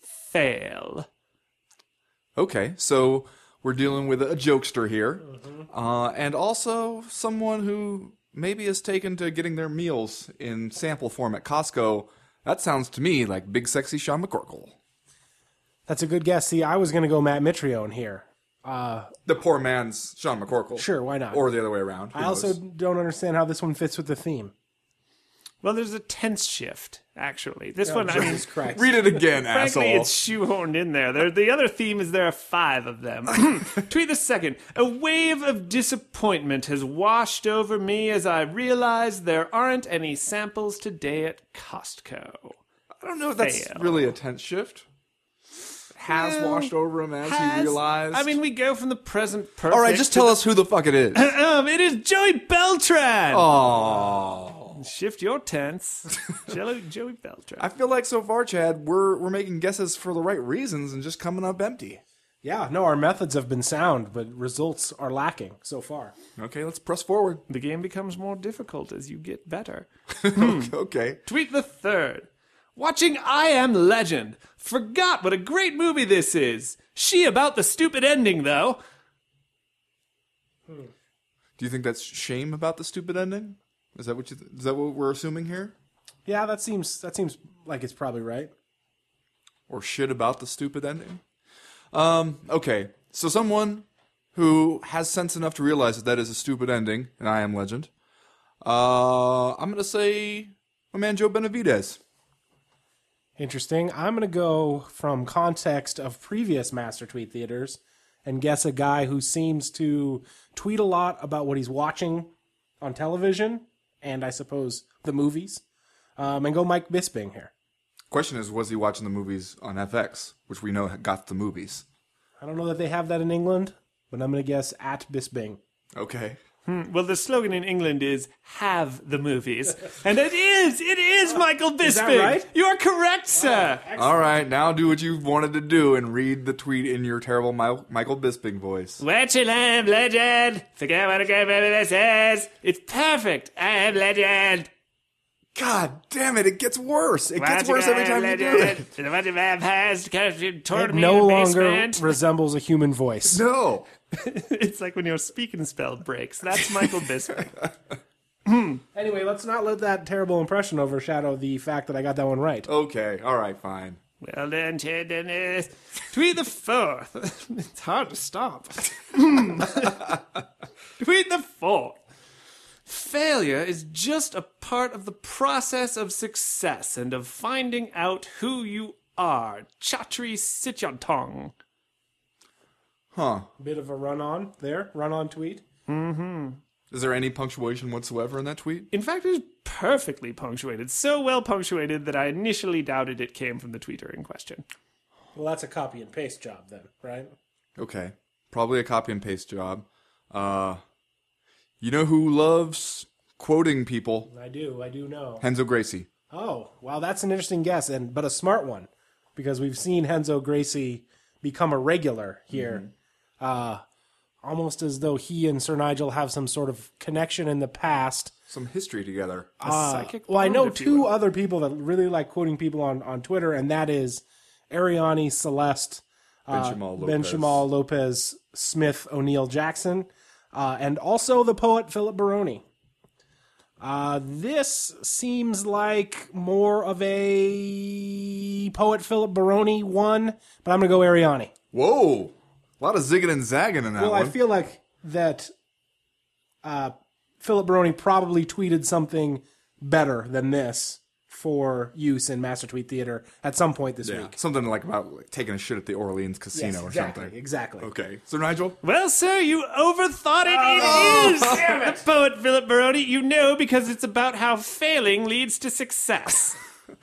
Fail. Okay, so we're dealing with a jokester here, uh, and also someone who maybe is taken to getting their meals in sample form at Costco. That sounds to me like big sexy Sean McCorkle. That's a good guess. See, I was going to go Matt Mitrione here. Uh, The poor man's Sean McCorkle. Sure, why not? Or the other way around. Who I also don't understand how this one fits with the theme. Well, there's a tense shift, actually. This one, I mean, Jesus Christ. Read it again, Frankly, asshole. it's shoehorned in there. there. The other theme is there are five of them. Tweet the second. A wave of disappointment has washed over me as I realize there aren't any samples today at Costco. I don't know if that's Fail. really a tense shift. Has Well, washed over him as Has- he realized. I mean, we go from the present perfect. all right, just to tell us who the fuck it is. the- Um, it is Joey Beltran. Oh, Shift your tense. Joey, Joey Beltran. I feel like so far, Chad, we're we're making guesses for the right reasons and just coming up empty. Yeah, no, our methods have been sound, but results are lacking so far. Okay, let's press forward. the game becomes more difficult as you get better. Hmm. okay. Tweet the third. Watching I Am Legend. Forgot what a great movie this is. She about the stupid ending, though. Hmm. Do you think that's shame about the stupid ending? Is that what you? Is that what we're assuming here? Yeah, that seems that seems like it's probably right. Or shit about the stupid ending? Um. Okay. So someone who has sense enough to realize that that is a stupid ending, and I am Legend. Uh, I'm gonna say my man Joe Benavidez. Interesting. I'm going to go from context of previous Master Tweet Theaters and guess a guy who seems to tweet a lot about what he's watching on television and I suppose the movies. Um, and go Mike Bisping here. Question is, was he watching the movies on FX, which we know got the movies? I don't know that they have that in England, but I'm going to guess at Bisping. Okay. Hmm. Well, the slogan in England is "Have the movies," and it is. It is Michael Bisping. that right? You are correct, sir. All right, now do what you've wanted to do and read the tweet in your terrible Mi- Michael Bisping voice. What you am legend? Forget what a great movie this is. It's perfect. I am legend. God damn it, it gets worse. It gets worse every time you do it. The bunch of vampires It torn me no in the longer basement. resembles a human voice. No. it's like when your speaking spell breaks. That's Michael Bisping. Hmm. Anyway, let's not let that terrible impression overshadow the fact that I got that one right. Okay, all right, fine. well done, Ted Dennis. Tweet the fourth. it's hard to stop. Tweet the fourth. Failure is just a part of the process of success and of finding out who you are. Chatri Sityodtong. Huh. Bit of a run on there, run on tweet. Mm-hmm. Is there any punctuation whatsoever in that tweet? In fact, it is perfectly punctuated. So well punctuated that I initially doubted it came from the tweeter in question. Well, that's a copy and paste job then, right? Okay. Probably a copy and paste job. Uh, you know who loves quoting people? I do, I do know. Henzo Gracie. Oh, well, that's an interesting guess, and but a smart one, because we've seen Henzo Gracie become a regular here, uh, almost as though he and Sir Nigel have some sort of connection in the past. Some history together. A psychic Well, I know two other people that really like quoting people on, on Twitter, and that is Arianny Celeste, uh, Benjamal Ben Lopez. Lopez Smith O'Neill Jackson, uh, and also the poet Philip Baroni. Uh, this seems like more of a poet Philip Baroni one, but I'm gonna go Arianny. Whoa. A lot of zigging and zagging in that Well, one. I feel like that uh, Philip Baroni probably tweeted something better than this for use in Master Tweet Theater at some point this yeah. week. Something like about like, taking a shit at the Orleans casino Yes, or something. exactly. Okay. So Nigel? Well, sir, you overthought it. Oh, it is the poet Philip Baroni. You know because it's about how failing leads to success.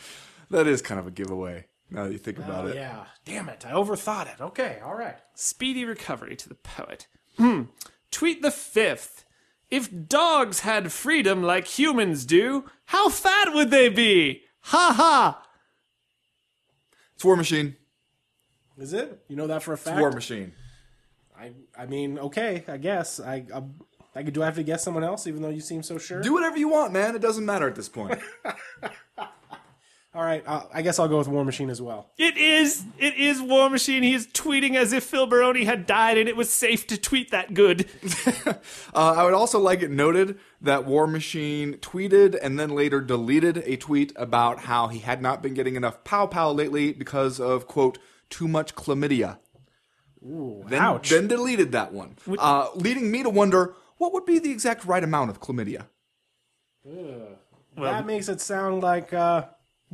That is kind of a giveaway. Now that you think about Oh, it. yeah. Damn it. I overthought it. Okay, all right. Speedy recovery to the poet. Hmm. Tweet the fifth. If dogs had freedom like humans do, how fat would they be? Ha ha! It's War Machine. Is it? You know that for a It's fact? War Machine. I I mean, okay, I guess. I, I, I do I have to guess someone else even though you seem so sure? Do whatever you want, man. It doesn't matter at this point. all right, uh, I guess I'll go with War Machine as well. It is, it is War Machine. He is tweeting as if Phil Baroni had died and it was safe to tweet that good. Uh, I would also like it noted that War Machine tweeted and then later deleted a tweet about how he had not been getting enough pow pow lately because of, quote, too much chlamydia. then, ouch. then deleted that one, uh, leading me to wonder what would be the exact right amount of chlamydia. that makes it sound like uh,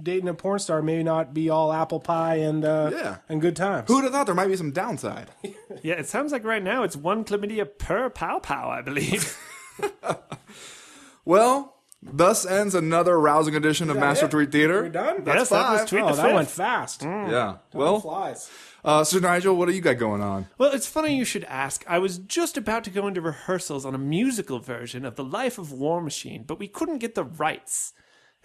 dating a porn star may not be all apple pie and uh, Yeah. and good times. Who would have thought there might be some downside? Yeah, it sounds like right now it's one chlamydia per pow pow, I believe. well, thus ends another rousing edition of Master it? Tweet Theater. We're done. yes, that was five. tweet oh, the that went fast. Yeah. Well, flies. uh, Sir Nigel, what do you got going on? Well, it's funny you should ask. I was just about to go into rehearsals on a musical version of The Life of War Machine, but we couldn't get the rights.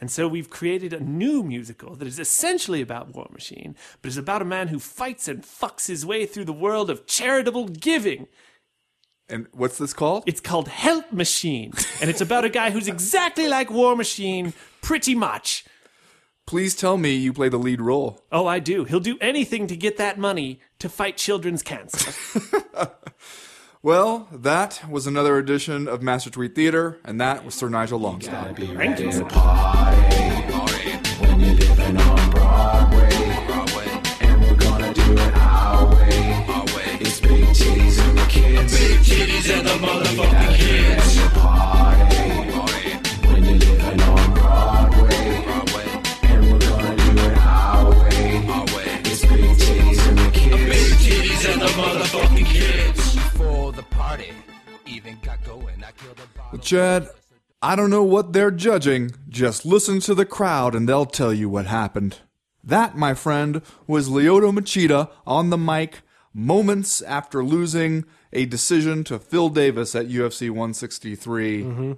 And so we've created a new musical that is essentially about War Machine, but is about a man who fights and fucks his way through the world of charitable giving. And what's this called? It's called Help Machine, and it's about a guy who's exactly like War Machine, pretty much. Please tell me you play the lead role. Oh, I do. He'll do anything to get that money to fight children's cancer. Well, that was another edition of Master Tweet Theater, and that was Sir Nigel Longstop. Thank you. When you're living on Broadway, and we're gonna do it our way. It's big titties and the kids. Big titties and the motherfucking Chad, I don't know what they're judging. Just listen to the crowd and they'll tell you what happened. That, my friend, was Lyoto Machida on the mic moments after losing a decision to Phil Davis at UFC 163,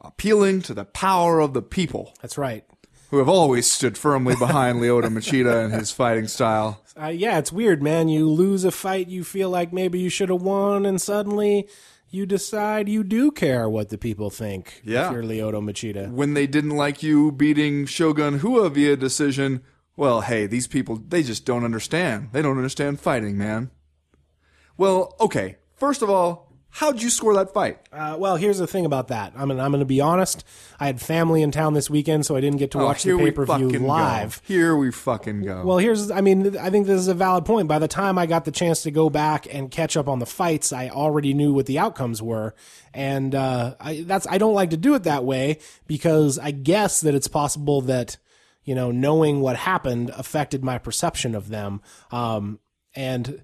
appealing to the power of the people That's right. who have always stood firmly behind Lyoto Machida and his fighting style. Uh, yeah, it's weird, man. You lose a fight you feel like maybe you should have won, and suddenly you decide you do care what the people think. Yeah. If you're Lyoto Machida. when they didn't like you beating Shogun Hua via decision, well, hey, these people, they just don't understand. They don't understand fighting, man. Well, okay. First of all, how'd you score that fight? Uh, well, here's the thing about that. I'm gonna, I'm going to be honest. I had family in town this weekend, so I didn't get to watch the Oh, pay per view live. Go. Here we fucking go. Well, here's, I mean, I think this is a valid point. By the time I got the chance to go back and catch up on the fights, I already knew what the outcomes were. And, uh, I, that's, I don't like to do it that way because I guess that it's possible that, you know, knowing what happened affected my perception of them. Um, and,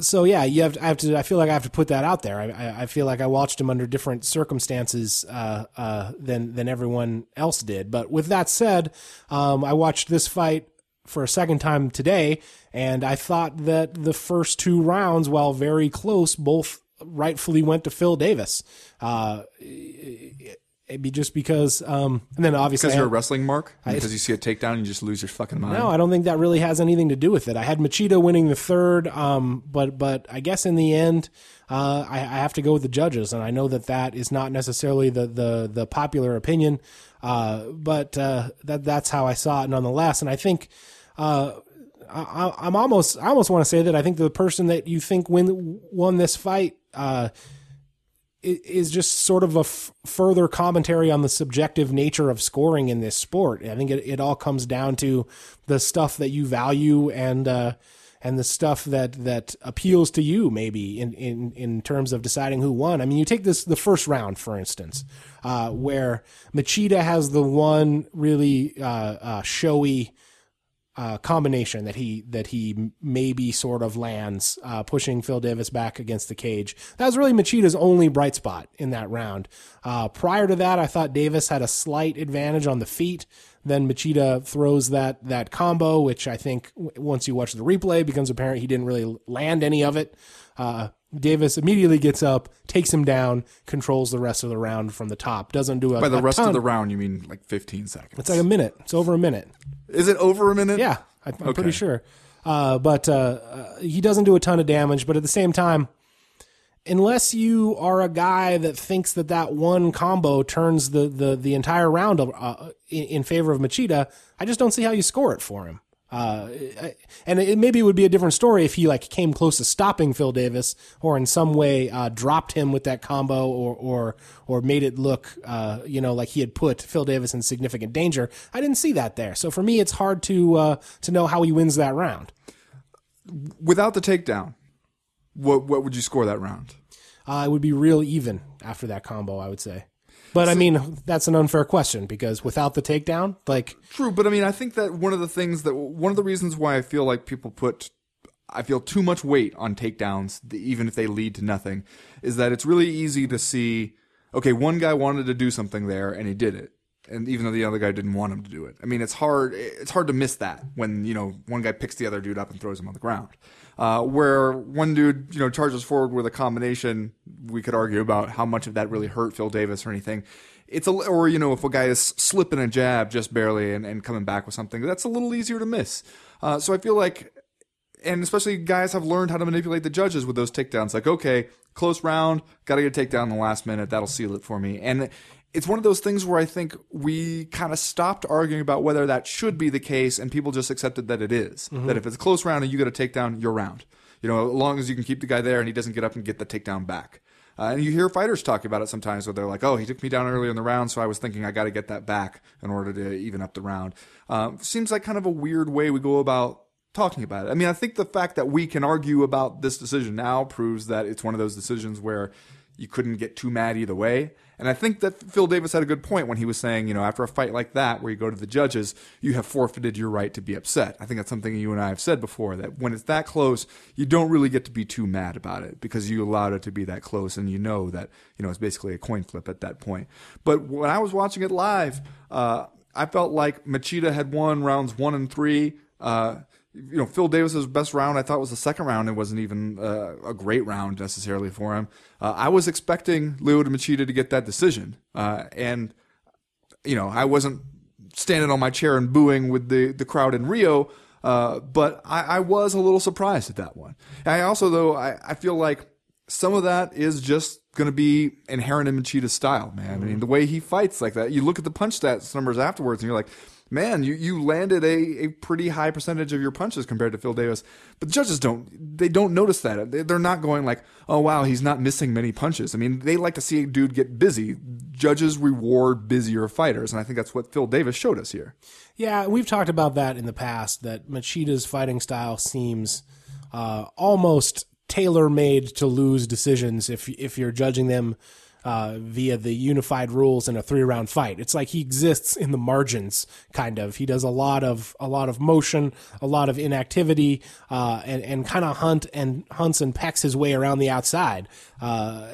so yeah, you have to, I have to. I feel like I have to put that out there. I, I, feel like I watched him under different circumstances uh, uh, than than everyone else did. But with that said, um, I watched this fight for a second time today, and I thought that the first two rounds, while very close, both rightfully went to Phil Davis. Uh, it'd be just because, um, and then obviously Because you're a wrestling mark? Because you see a takedown and you just lose your fucking mind? no, I don't think that really has anything to do with it. I had Machida winning the third, um, but but I guess in the end, uh, I, I have to go with the judges, and I know that that is not necessarily the the, the popular opinion, uh, but uh, that that's how I saw it nonetheless. And I think uh, I, I'm almost I almost want to say that I think the person that you think win won this fight. Uh, is just sort of a f- further commentary on the subjective nature of scoring in this sport. I think it, it all comes down to the stuff that you value and uh, and the stuff that that appeals to you, maybe in, in in terms of deciding who won. I mean, you take this the first round, for instance, uh, where Machida has the one really uh, uh, showy uh, combination that he that he maybe sort of lands, uh, pushing Phil Davis back against the cage. That was really Machida's only bright spot in that round. Uh, prior to that, I thought Davis had a slight advantage on the feet. Then Machida throws that that combo, which I think once you watch the replay becomes apparent he didn't really land any of it. Davis immediately gets up, takes him down, controls the rest of the round from the top. Doesn't do a By the a rest ton. of the round, you mean like 15 seconds? It's like a minute. It's over a minute. Is it over a minute? Yeah, I, I'm Okay. pretty sure. Uh, but uh, uh, he doesn't do a ton of damage. But at the same time, unless you are a guy that thinks that that one combo turns the the, the entire round uh, in, in favor of Machida, I just don't see how you score it for him. Uh, and it, maybe it would be a different story if he like came close to stopping Phil Davis or in some way uh, dropped him with that combo or or or made it look uh, you know like he had put Phil Davis in significant danger. I didn't see that there, so for me it's hard to uh, to know how he wins that round. Without the takedown, what what would you score that round? Uh, it would be real even after that combo, I would say. But I mean, that's an unfair question because without the takedown, like True, but I mean, I think that one of the things that one of the reasons why I feel like people put, I feel too much weight on takedowns, even if they lead to nothing, is that it's really easy to see. Okay, one guy wanted to do something there and he did it, and even though the other guy didn't want him to do it, I mean, it's hard. It's hard to miss that when you know one guy picks the other dude up and throws him on the ground. Uh, where one dude, you know, charges forward with a combination, we could argue about how much of that really hurt Phil Davis or anything. It's a, or you know, if a guy is slipping a jab just barely and, and coming back with something, that's a little easier to miss. Uh, so I feel like, and especially guys have learned how to manipulate the judges with those takedowns. Like, okay, close round, got to get a takedown in the last minute. That'll seal it for me. And it's one of those things where I think we kind of stopped arguing about whether that should be the case, and people just accepted that it is. That if it's a close round and you get a takedown, you're round. You know, as long as you can keep the guy there and he doesn't get up and get the takedown back. Uh, and you hear fighters talk about it sometimes where they're like, oh, he took me down earlier in the round, so I was thinking I got to get that back in order to even up the round. Um, seems like kind of a weird way we go about talking about it. I mean, I think the fact that we can argue about this decision now proves that it's one of those decisions where you couldn't get too mad either way. And I think that Phil Davis had a good point when he was saying, you know, after a fight like that, where you go to the judges, you have forfeited your right to be upset. I think that's something you and I have said before that when it's that close, you don't really get to be too mad about it because you allowed it to be that close and you know that, you know, it's basically a coin flip at that point. But when I was watching it live, uh, I felt like Machida had won rounds one and three. Uh, you know, Phil Davis's best round I thought was the second round. It wasn't even uh, a great round necessarily for him. Uh, I was expecting Leo Machida to get that decision, uh, and you know, I wasn't standing on my chair and booing with the the crowd in Rio. Uh, but I, I was a little surprised at that one. I also, though, I, I feel like some of that is just going to be inherent in Machida's style, man. I mean, the way he fights like that. You look at the punch stats numbers afterwards, and you're like, man, you, you landed a, a pretty high percentage of your punches compared to Phil Davis. But the judges don't, they don't notice that. They- They're not going like, oh, wow, he's not missing many punches. I mean, they like to see a dude get busy. Judges reward busier fighters. And I think that's what Phil Davis showed us here. Yeah, we've talked about that in the past. That Machida's fighting style seems uh, almost tailor made to lose decisions if if you're judging them uh, via the unified rules in a three round fight. It's like he exists in the margins, kind of. He does a lot of a lot of motion, a lot of inactivity, uh, and and kind of hunt and hunts and pecks his way around the outside. Uh,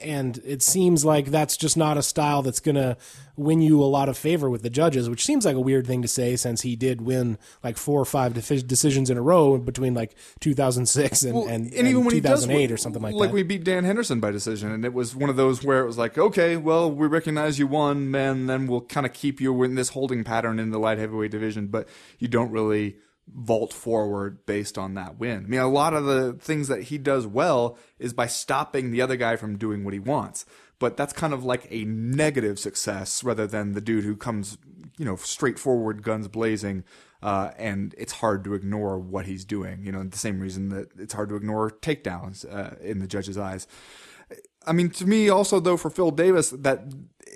and it seems like that's just not a style that's gonna win you a lot of favor with the judges, which seems like a weird thing to say since he did win like four or five defi- decisions in a row between like 2006 and, Well, and, even when he does 2008 win- or something like, like that. Like we beat Dan Henderson by decision, and it was one of those where it was like, okay, well, we recognize you won, man, then we'll kind of keep you in this holding pattern in the light heavyweight division, but you don't really vault forward based on that win. I mean, a lot of the things that he does well is by stopping the other guy from doing what he wants. But that's kind of like a negative success rather than the dude who comes, you know, straightforward, guns blazing, uh, and it's hard to ignore what he's doing. You know, the same reason that it's hard to ignore takedowns uh, in the judge's eyes. I mean, to me, also though, for Phil Davis, that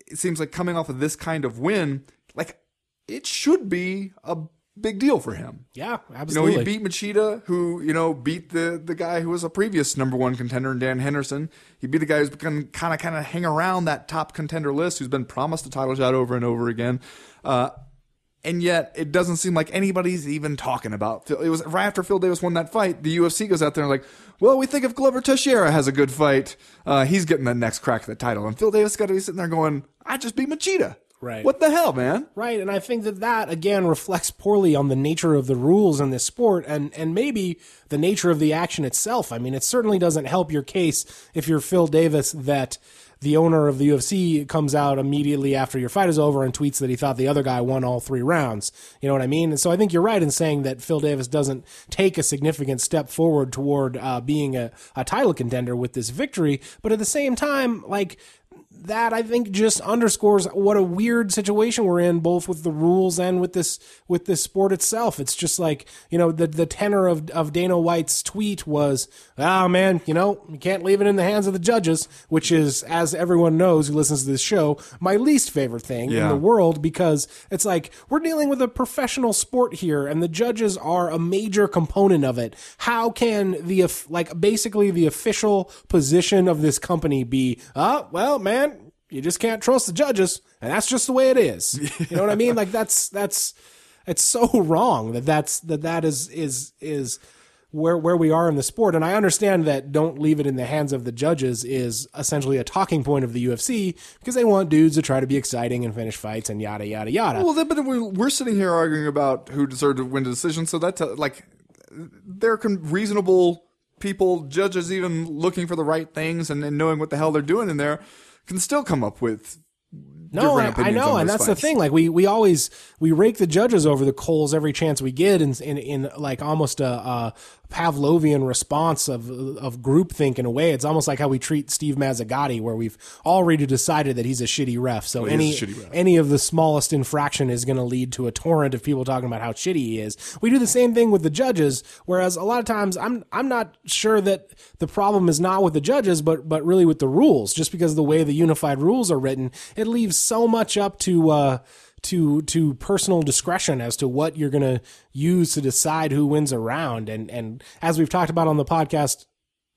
it seems like coming off of this kind of win, like it should be a big deal for him. yeah, absolutely. You know, he beat Machida, who you know beat the the guy who was a previous number one contender, in Dan Henderson. He beat the guy who's become kind of kind of hang around that top contender list, who's been promised a title shot over and over again. Uh, and yet, it doesn't seem like anybody's even talking about. Phil. It was right after Phil Davis won that fight. The UFC goes out there and like, well, we think if Glover Teixeira has a good fight, uh, he's getting the next crack at the title. And Phil Davis got to be sitting there going, I just beat Machida. Right. What the hell, man? Right, and I think that that again reflects poorly on the nature of the rules in this sport, and and maybe the nature of the action itself. I mean, it certainly doesn't help your case if you're Phil Davis that the owner of the UFC comes out immediately after your fight is over and tweets that he thought the other guy won all three rounds. You know what I mean? And so I think you're right in saying that Phil Davis doesn't take a significant step forward toward uh, being a, a title contender with this victory, but at the same time, like that I think just underscores what a weird situation we're in, both with the rules and with this with this sport itself. It's just like you know the the tenor of of Dana White's tweet was, "Ah man, you know you can't leave it in the hands of the judges," which is, as everyone knows who listens to this show, my least favorite thing in the world because it's like we're dealing with a professional sport here, and the judges are a major component of it. How can the like basically the official position of this company be? Ah, well, man, you just can't trust the judges, and that's just the way it is. You know what I mean? Like that's that's it's so wrong that that's that that is is is where where we are in the sport. And I understand that don't leave it in the hands of the judges is essentially a talking point of the UFC because they want dudes to try to be exciting and finish fights and yada yada yada. Well, but we- we're sitting here arguing about who deserved to win the decision. So that's like they're reasonable people, judges, even looking for the right things and, and knowing what the hell they're doing in there, can still come up with. No, I, I know, and that's fights. the thing. Like we, we always we rake the judges over the coals every chance we get, in in, in like almost a, a Pavlovian response of of groupthink in a way. It's almost like how we treat Steve Mazzagatti, where we've already decided that he's a shitty ref. So he any is a shitty ref. any of the smallest infraction is going to lead to a torrent of people talking about how shitty he is. We do the same thing with the judges, whereas a lot of times I'm I'm not sure that the problem is not with the judges, but but really with the rules. Just because of the way the unified rules are written, it leaves so much up to. Uh, to to personal discretion as to what you're going to use to decide who wins a round and and as we've talked about on the podcast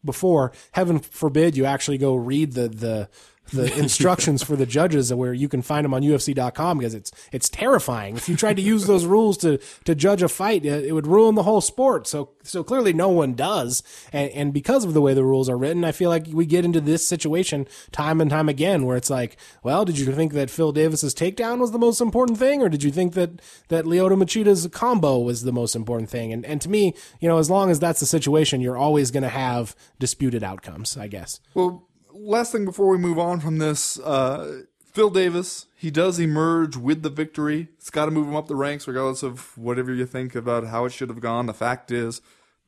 before heaven forbid you actually go read the the the instructions for the judges where you can find them on UFC.com because it's it's terrifying. If you tried to use those rules to to judge a fight, it, it would ruin the whole sport. So so clearly no one does, and, and because of the way the rules are written, I feel like we get into this situation time and time again where it's like, well, did you think that Phil Davis's takedown was the most important thing, or did you think that that Lyoto Machida's combo was the most important thing? And and to me, you know, as long as that's the situation, you're always going to have disputed outcomes. I guess. Well, last thing before we move on from this, uh, Phil Davis, he does emerge with the victory. It's got to move him up the ranks, regardless of whatever you think about how it should have gone. The fact is,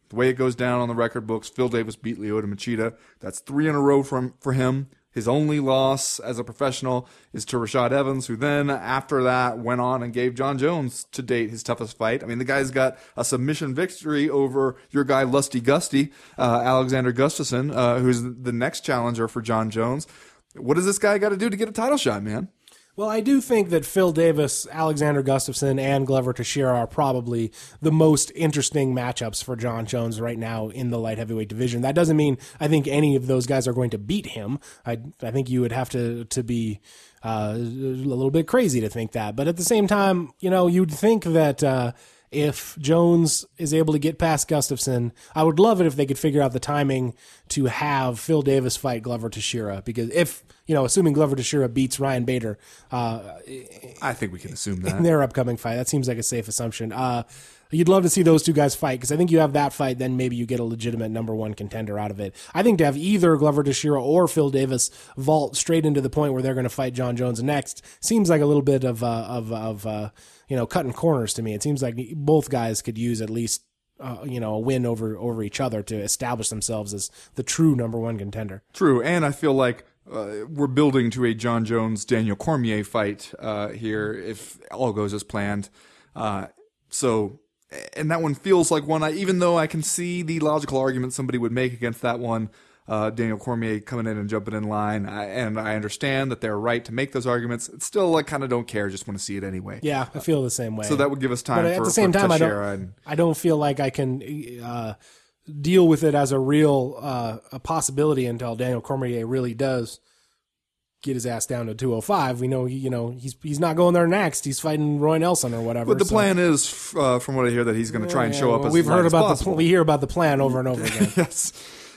the way it goes down on the record books, Phil Davis beat Lyoto Machida. That's three in a row from for him. His only loss as a professional is to Rashad Evans, who then, after that, went on and gave Jon Jones to date his toughest fight. I mean, the guy's got a submission victory over your guy Lusty Gusty, uh, Alexander Gustafsson, uh, who's the next challenger for Jon Jones. What does this guy got to do to get a title shot, man? Well, I do think that Phil Davis, Alexander Gustafsson, and Glover Teixeira are probably the most interesting matchups for Jon Jones right now in the light heavyweight division. That doesn't mean I think any of those guys are going to beat him. I I think you would have to to be uh, a little bit crazy to think that. But at the same time, you know, you'd think that. Uh, if Jones is able to get past Gustafsson, I would love it if they could figure out the timing to have Phil Davis fight Glover Teixeira. Because if, you know, assuming Glover Teixeira beats Ryan Bader uh, I think we can assume that in their upcoming fight, that seems like a safe assumption. Uh, you'd love to see those two guys fight because I think you have that fight, then maybe you get a legitimate number one contender out of it. I think to have either Glover Teixeira or Phil Davis vault straight into the point where they're going to fight Jon Jones next seems like a little bit of uh, of of uh, you know cutting corners to me. It seems like both guys could use at least uh, you know a win over over each other to establish themselves as the true number one contender. True, and I feel like uh, we're building to a Jon Jones Daniel Cormier fight uh, here if all goes as planned. Uh, so, and that one feels like one. I even though I can see the logical argument somebody would make against that one. Uh, Daniel Cormier coming in and jumping in line, I, and I understand that they're right to make those arguments. It's still, I kind of don't care, just want to see it anyway. Yeah, I feel the same way. So that would give us time but at for, the same time, I don't. and- I don't feel like I can uh, deal with it as a real uh, a possibility until Daniel Cormier really does get his ass down to 205. We know, he, you know, he's he's not going there next. He's fighting Roy Nelson or whatever. But the so- plan is, uh, from what I hear, that he's going to try and show up well, we've heard about the pl- we hear about the plan over and over again. yes,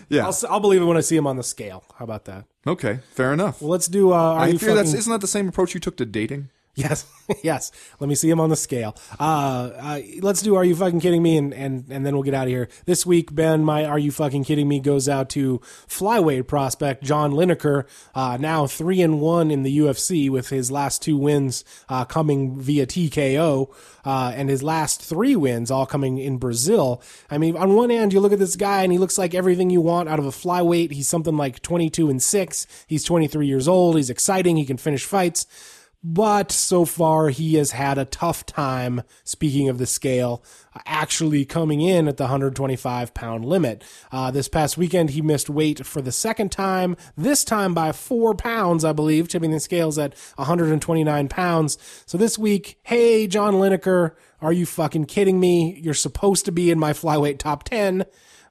yeah. I'll, I'll believe it when I see him on the scale. How about that? okay, fair enough. Well, let's do. Uh, are I you fear that's isn't that the same approach you took to dating? Yes, yes. Let me see him on the scale. Uh, uh, let's do. Are you fucking kidding me? And and and then we'll get out of here. This week, Ben, my Are you fucking kidding me goes out to flyweight prospect John Lineker, uh, now three and one in the UFC with his last two wins uh, coming via TKO, uh, and his last three wins all coming in Brazil. I mean, on one hand, you look at this guy and he looks like everything you want out of a flyweight. He's something like twenty two and six. He's twenty three years old. He's exciting. He can finish fights but so far he has had a tough time speaking of the scale actually coming in at the 125 pound limit. Uh, this past weekend he missed weight for the second time this time by four pounds i believe. Tipping the scales at 129 pounds. So this week hey john lineker are you fucking kidding me? You're supposed to be in my flyweight top 10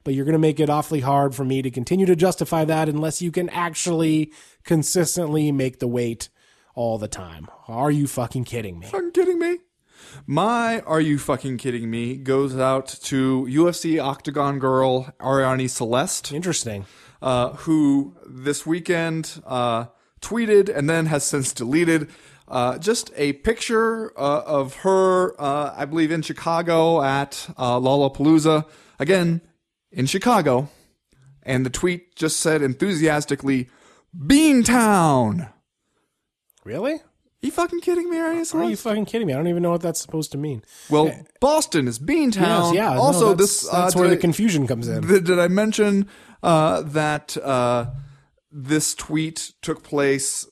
but you're going to make it awfully hard for me to continue to justify that unless you can actually consistently make the weight all the time. Are you fucking kidding me? fucking kidding me? My Are You Fucking Kidding Me goes out to UFC Octagon girl Arianny Celeste, Interesting. uh, who this weekend uh, tweeted and then has since deleted uh, just a picture uh, of her, uh, I believe, in Chicago at uh, Lollapalooza. Again, in Chicago. And the tweet just said enthusiastically, Beantown! Really? Are you fucking kidding me, Arianny Are Celeste? you fucking kidding me? I don't even know what that's supposed to mean. Well, Boston is Beantown. Yes, yeah. no, Also, that's, this that's uh, where did the I- confusion comes in. Th- Did I mention uh, that uh, this tweet took place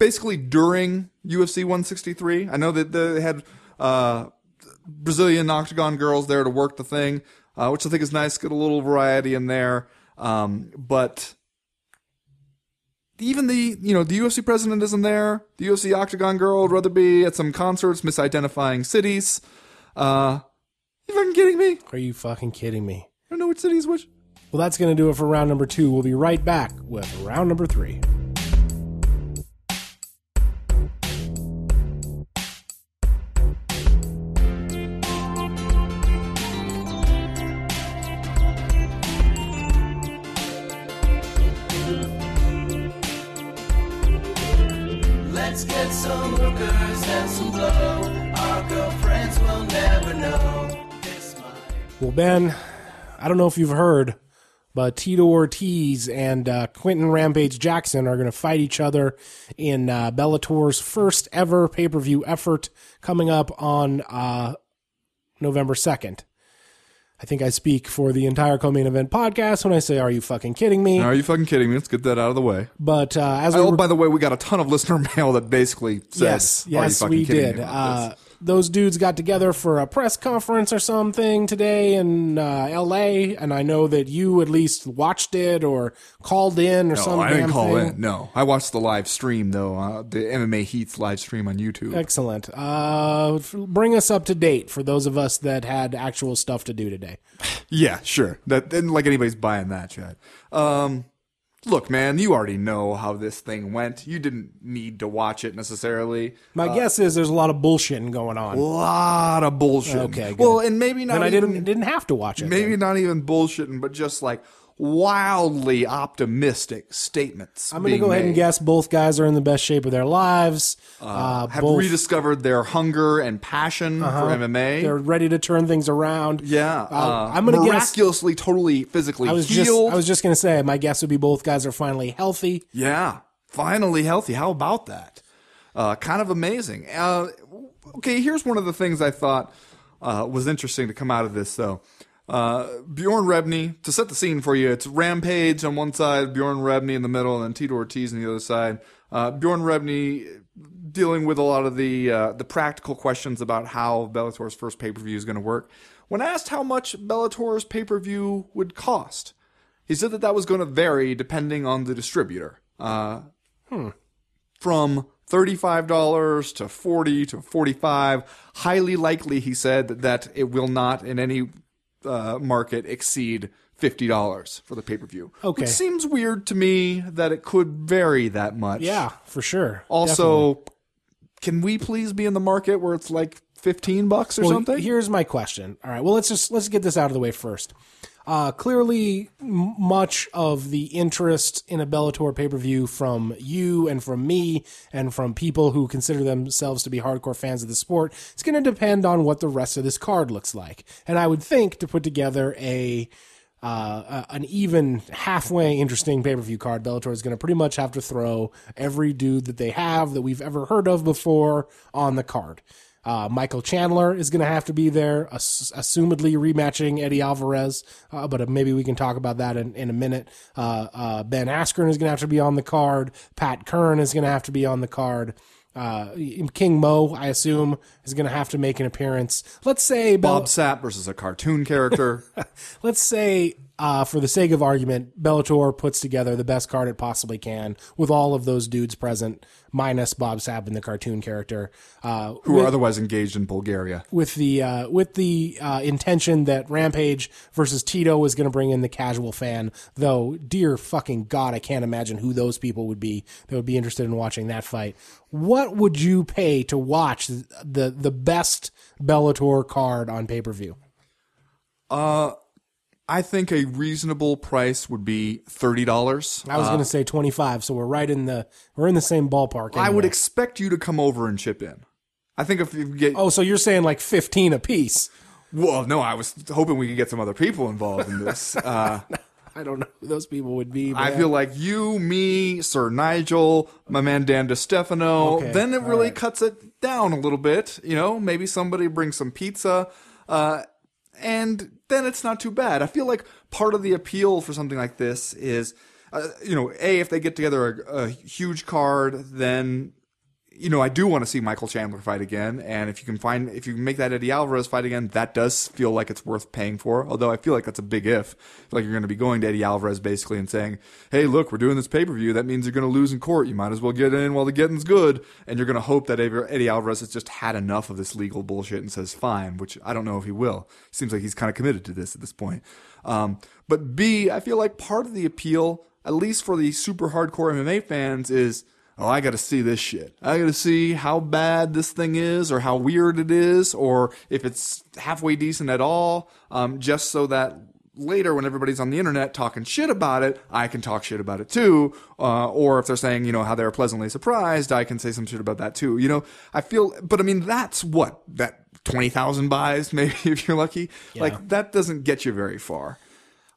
basically during UFC 163? I know that they had uh, Brazilian octagon girls there to work the thing, uh, which I think is nice. Get a little variety in there, um, but. Even the you know the UFC president isn't there. The UFC octagon girl would rather be at some concerts, misidentifying cities. Uh, you fucking kidding me? Are you fucking kidding me? I don't know which city's which. Well, that's to do it for round number two. We'll be right back with round number three. Ben, I don't know if you've heard, but Tito Ortiz and uh, Quinton Rampage Jackson are going to fight each other in uh, Bellator's first ever pay per view effort coming up on uh, November 2nd. I think I speak for the entire co-main event podcast when I say, "Are you fucking kidding me?" Are you fucking kidding me? Let's get that out of the way. But uh, as we Oh, were- by the way, we got a ton of listener mail that basically says, yes, "Are you yes, fucking we kidding did. Uh, this?" Those dudes got together for a press conference or something today in uh, L.A. And I know that you at least watched it or called in or No, some I didn't call thing. in. No, I watched the live stream though. Uh, the MMA Heats live stream on YouTube. Excellent. Uh, f- bring us up to date for those of us that had actual stuff to do today. Yeah, sure. That didn't like anybody's buying that, Chad. Um, look, man, you already know how this thing went. You didn't need to watch it necessarily. My uh, guess is there's a lot of bullshitting going on. A lot of bullshit. Okay, good. Well, and maybe not. and I even, didn't didn't have to watch it. Maybe then. not even bullshitting, but just like wildly optimistic statements. I'm going to go ahead and guess both guys are in the best shape of their lives. Uh, Have both, rediscovered their hunger and passion for MMA. they're ready to turn things around. yeah, Uh, uh, I'm going to guess. miraculously, totally physically I was just. I was just going to say my guess would be both guys are finally healthy. Yeah, finally healthy. How about that? Uh, kind of amazing. Uh, okay, here's one of the things I thought uh, was interesting to come out of this, though. Uh, Bjorn Rebney, to set the scene for you, it's Rampage on one side, Bjorn Rebney in the middle, and then Tito Ortiz on the other side. Uh, Bjorn Rebney dealing with a lot of the uh, the practical questions about how Bellator's first pay per view is going to work. When asked how much Bellator's pay per view would cost, he said that that was going to vary depending on the distributor. Uh, from $35 to 40 to 45 highly likely he said that, that it will not in any uh, market exceed $50 for the pay-per-view Okay. which seems weird to me that it could vary that much Yeah, for sure. also can we please be in the market where it's like 15 bucks or Well, something Here's my question. All right. Well, let's just let's get this out of the way first. Uh, clearly, much of the interest in a Bellator pay per view from you and from me and from people who consider themselves to be hardcore fans of the sport is going to depend on what the rest of this card looks like. And I would think to put together a uh, an even halfway interesting pay per view card, Bellator is going to pretty much have to throw every dude that they have that we've ever heard of before on the card. Uh, Michael Chandler is going to have to be there, ass- assumedly rematching Eddie Alvarez, uh, but uh, maybe we can talk about that in, in a minute. Uh, uh, ben Askren is going to have to be on the card. Pat Curran is going to have to be on the card. Uh, King Mo, I assume, is going to have to make an appearance. Let's say Bell- bob sapp versus a cartoon character let's say, uh, for the sake of argument, Bellator puts together the best card it possibly can with all of those dudes present, minus Bob Sapp and the cartoon character, uh, who with, are otherwise engaged in bulgaria with the uh, with the uh, intention that Rampage versus Tito is going to bring in the casual fan. Though, dear fucking god, I can't imagine who those people would be that would be interested in watching that fight. What would you pay to watch the the best Bellator card on pay per view? I think a reasonable price would be thirty dollars. I was going to say 25, so we're right in the we're in the same ballpark. I would expect you to come over and chip in. I think if you get oh, so you're saying like 15 a piece? well, no, I was hoping we could get some other people involved in this. Uh, I don't know who those people would be. I feel like you, me, Sir Nigel, my man Dan DeStefano. Okay, Then it really right. cuts it down a little bit. You know, maybe somebody brings some pizza. Uh, and then it's not too bad. I feel like part of the appeal for something like this is, uh, you know, a if they get together a, a huge card, then you know I do want to see Michael Chandler fight again. And if you can find, if you can make that Eddie Alvarez fight again, that does feel like it's worth paying for. Although I feel like that's a big if. Like you're going to be going to Eddie Alvarez basically and saying, "Hey, look, we're doing this pay per view. That means you're going to lose in court. You might as well get in while the getting's good." And you're going to hope that Eddie Alvarez has just had enough of this legal bullshit and says fine, which I don't know if he will. Seems like he's kind of committed to this at this point. Um, but B, I feel like part of the appeal, at least for the super hardcore MMA fans, is oh, I got to see this shit. I got to see how bad this thing is, or how weird it is, or if it's halfway decent at all, um, just so that later when everybody's on the internet talking shit about it, I can talk shit about it too. Uh, or if they're saying, you know, how they're pleasantly surprised, I can say some shit about that too. You know, I feel, but I mean, that's what, that 20,000 buys, maybe if you're lucky. Like, that doesn't get you very far.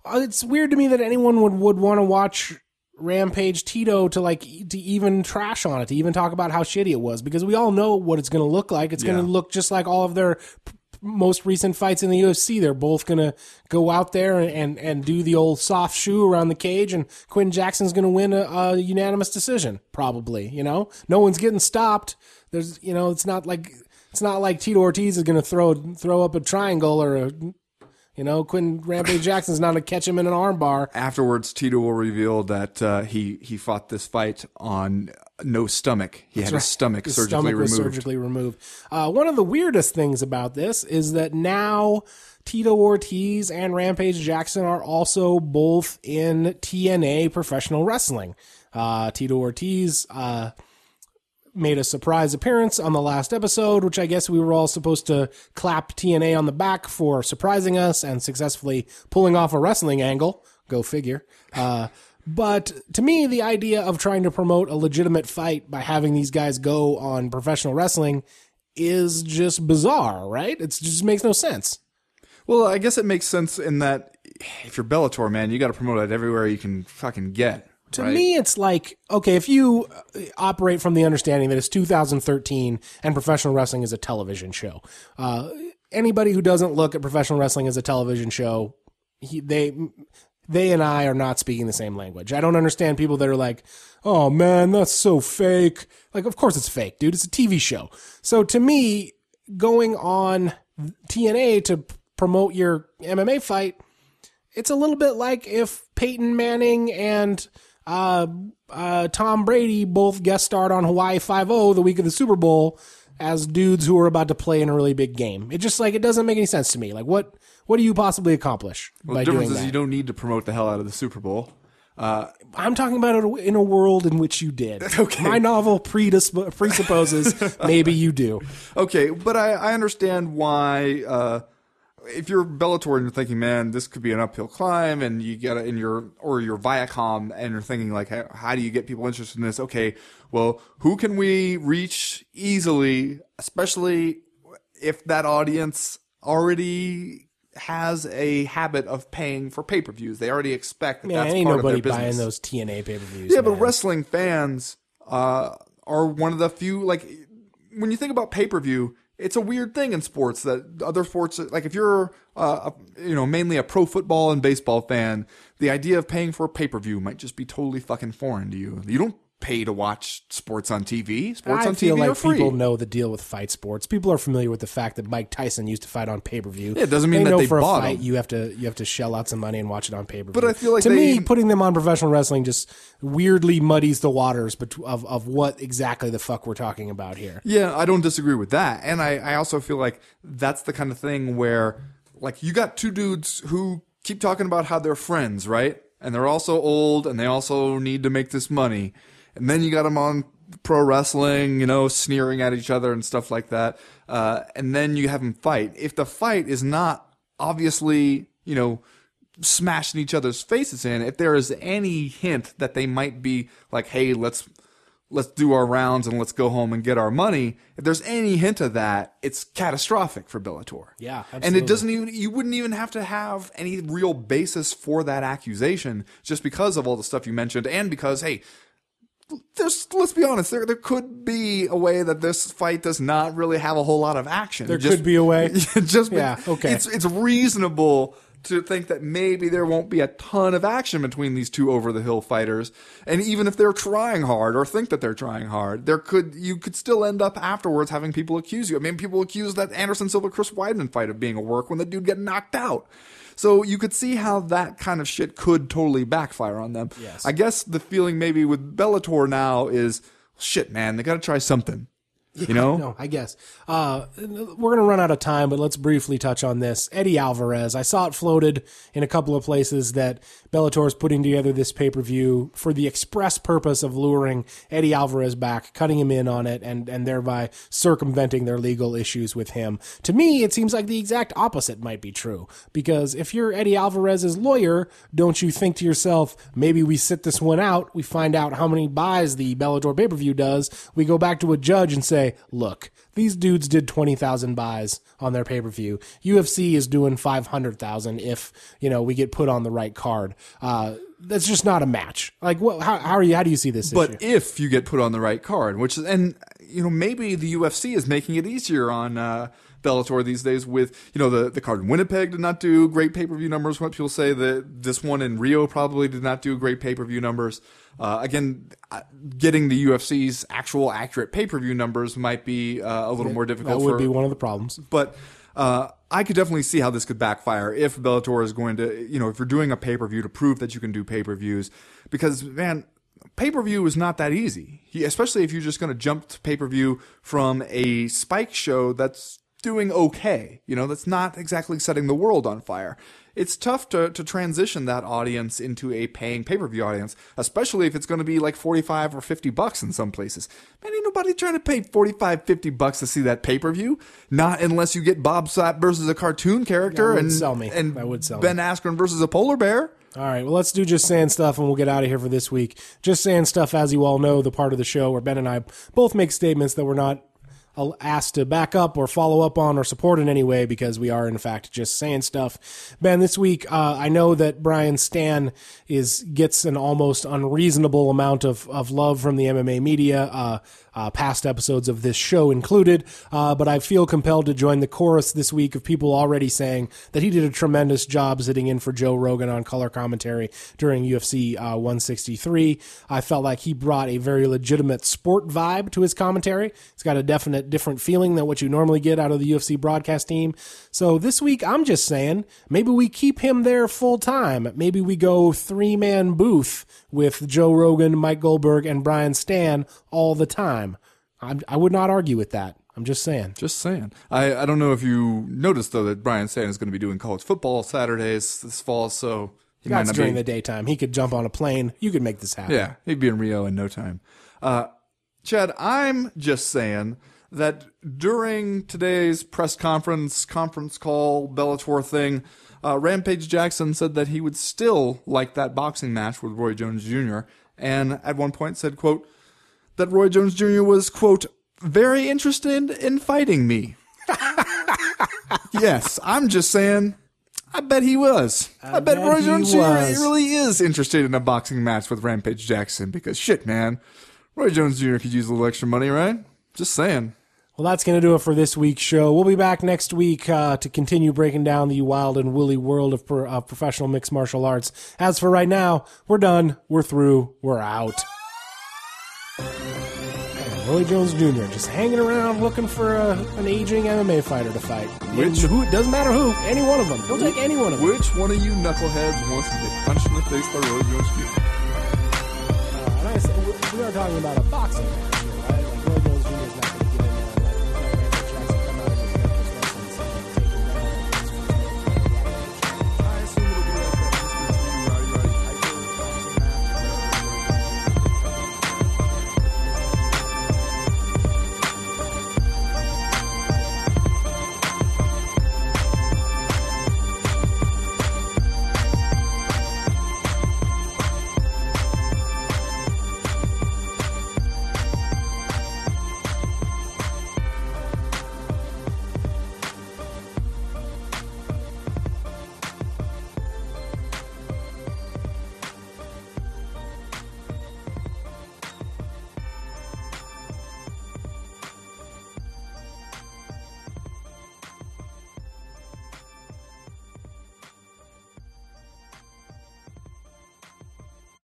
Uh, it's weird to me that anyone would, would want to watch Rampage Tito to like to even trash on it, to even talk about how shitty it was, because we all know what it's going to look like. It's going to look just like all of their p- most recent fights in the UFC. They're both going to go out there and, and, and do the old soft shoe around the cage, and Quinn Jackson's going to win a, a unanimous decision, probably. You know, no one's getting stopped. There's, you know, it's not like It's not like Tito Ortiz is going to throw throw up a triangle or a, you know, Quinn Rampage Jackson's not going to catch him in an armbar. Afterwards, Tito will reveal that uh, he he fought this fight on no stomach. He had his stomach His surgically stomach removed. surgically removed. Uh, one of the weirdest things about this is that now Tito Ortiz and Rampage Jackson are also both in TNA professional wrestling. Uh, Tito Ortiz uh, made a surprise appearance on the last episode, which I guess we were all supposed to clap TNA on the back for surprising us and successfully pulling off a wrestling angle. Go figure. Uh, but to me, the idea of trying to promote a legitimate fight by having these guys go on professional wrestling is just bizarre, right? It just makes no sense. Well, I guess it makes sense in that if you're Bellator, man, you got to promote it everywhere you can fucking get. To right? me, it's like, okay, if you uh, operate from the understanding that it's 2013 and professional wrestling is a television show, uh, anybody who doesn't look at professional wrestling as a television show, he, they, they and I are not speaking the same language. I don't understand people that are like, oh man, that's so fake. Like, of course it's fake, dude. It's a TV show. So to me, going on TNA to promote your MMA fight, it's a little bit like if Peyton Manning and uh, uh, Tom Brady both guest starred on Hawaii Five O the week of the Super Bowl as dudes who are about to play in a really big game. It just like it doesn't make any sense to me. Like what what do you possibly accomplish Well, by the difference doing is that? you don't need to promote the hell out of the Super Bowl. I'm talking about it in a world in which you did. Okay. My novel predisp- presupposes maybe you do. Okay, but I, I understand why. If you're Bellator and you're thinking, man, this could be an uphill climb, and you get in your or your Viacom, and you're thinking like, how, how do you get people interested in this? Okay, well, who can we reach easily, especially if that audience already has a habit of paying for pay per views? They already expect that Man, that's ain't part nobody of their buying business. those TNA pay per views. Yeah, but wrestling fans uh, are one of the few. Like when you think about pay per view, it's a weird thing in sports that other sports, like if you're, uh, you know, mainly a pro football and baseball fan, the idea of paying for a pay per view might just be totally fucking foreign to you. You don't pay to watch sports on TV. Sports I on feel TV like are free. people know the deal with fight sports. People are familiar with the fact that Mike Tyson used to fight on pay per view. Yeah, it doesn't mean they that know they for a fight him. you have to you have to shell out some money and watch it on pay per view. But I feel like to they- me, putting them on professional wrestling just weirdly muddies the waters of of what exactly the fuck we're talking about here. Yeah, I don't disagree with that. And I, I also feel like that's the kind of thing where, like, you got two dudes who keep talking about how they're friends, right? And they're also old and they also need to make this money. And then you got them on pro wrestling, you know, sneering at each other and stuff like that. Uh, and then you have them fight. If the fight is not obviously, you know, smashing each other's faces in, if there is any hint that they might be like, hey, let's let's do our rounds and let's go home and get our money. If there's any hint of that, it's catastrophic for Bellator. Yeah, and it doesn't even you wouldn't even have to have any real basis for that accusation just because of all the stuff you mentioned and because hey. There's, let's be honest, there there could be a way that this fight does not really have a whole lot of action. There Just- could be a way. just Yeah, okay. It's it's reasonable to think that maybe there won't be a ton of action between these two over the hill fighters, and even if they're trying hard or think that they're trying hard, there could you could still end up afterwards having people accuse you. I mean, people accuse that Anderson Silva Chris Weidman fight of being a work when the dude get knocked out. So you could see how that kind of shit could totally backfire on them. Yes. I guess the feeling maybe with Bellator now is shit, man. They got to try something. You know? No, I guess. Uh, we're going to run out of time, but let's briefly touch on this. Eddie Alvarez. I saw it floated in a couple of places that Bellator is putting together this pay per view for the express purpose of luring Eddie Alvarez back, cutting him in on it, and, and thereby circumventing their legal issues with him. To me, it seems like the exact opposite might be true. Because if you're Eddie Alvarez's lawyer, don't you think to yourself, maybe we sit this one out, we find out how many buys the Bellator pay per view does, we go back to a judge and say, look, these dudes did 20,000 buys on their pay per view. UFC is doing 500,000 if, you know, we get put on the right card. Uh, that's just not a match. Like, what, how, how are you, how do you see this But issue? if you get put on the right card, which is, and you know, maybe the UFC is making it easier on uh, Bellator these days. With you know the the card in Winnipeg did not do great pay per view numbers. What people say that this one in Rio probably did not do great pay per view numbers. Uh, again, uh, getting the UFC's actual accurate pay per view numbers might be uh, a little more difficult. That would for, be one of the problems. but uh, I could definitely see how this could backfire if Bellator is going to, you know, if you're doing a pay per view to prove that you can do pay per views, because man, pay per view is not that easy, especially if you're just going to jump to pay per view from a Spike show that's doing okay, you know, that's not exactly setting the world on fire. It's tough to, to transition that audience into a paying pay per view audience, especially if it's going to be like 45 or 50 bucks in some places. Man, ain't nobody trying to pay 45, 50 bucks to see that pay per view. Not unless you get Bob Sapp versus a cartoon character and, sell me. and I would sell Ben me. Askren versus a polar bear. All right, well, let's do just saying stuff and we'll get out of here for this week. Just saying stuff, as you all know, the part of the show where Ben and I both make statements that we're not asked to back up or follow up on or support in any way because we are, in fact, just saying stuff. Ben, this week, uh, I know that Brian Stann is gets an almost unreasonable amount of, of love from the MMA media. Uh, uh, past episodes of this show included, uh, but I feel compelled to join the chorus this week of people already saying that he did a tremendous job sitting in for Joe Rogan on color commentary during UFC uh, 163. I felt like he brought a very legitimate sport vibe to his commentary. It's got a definite different feeling than what you normally get out of the UFC broadcast team. So this week, I'm just saying maybe we keep him there full time. Maybe we go three man booth with Joe Rogan, Mike Goldberg, and Brian Stann all the time. I'm, I would not argue with that. I'm just saying. Just saying. I, I don't know if you noticed though that Brian Stann is going to be doing college football Saturdays this fall, so he might That's not during be. the daytime. He could jump on a plane. You could make this happen. Yeah, he'd be in Rio in no time. Uh, Chad, I'm just saying that during today's press conference, conference call, Bellator thing, uh, Rampage Jackson said that he would still like that boxing match with Roy Jones Jr. and at one point said, "quote that Roy Jones Jr. was quote very interested in fighting me." yes, I'm just saying. I bet he was. I, bet, bet Roy Jones Jr. was. really is interested in a boxing match with Rampage Jackson because shit, man. Roy Jones Jr. could use a little extra money, right? Just saying. Well, that's going to do it for this week's show. We'll be back next week uh, to continue breaking down the wild and woolly world of, pro- of professional mixed martial arts. As for right now, we're done. We're through. We're out. Man, Roy Jones Jr. just hanging around looking for a, an aging MMA fighter to fight. Which- who? It doesn't matter who. Any one of them. He'll take any one of them. Which one of you knuckleheads wants to get punched in the face by Roy Jones Jr.? Uh, and I said, we- we are talking about a boxing match.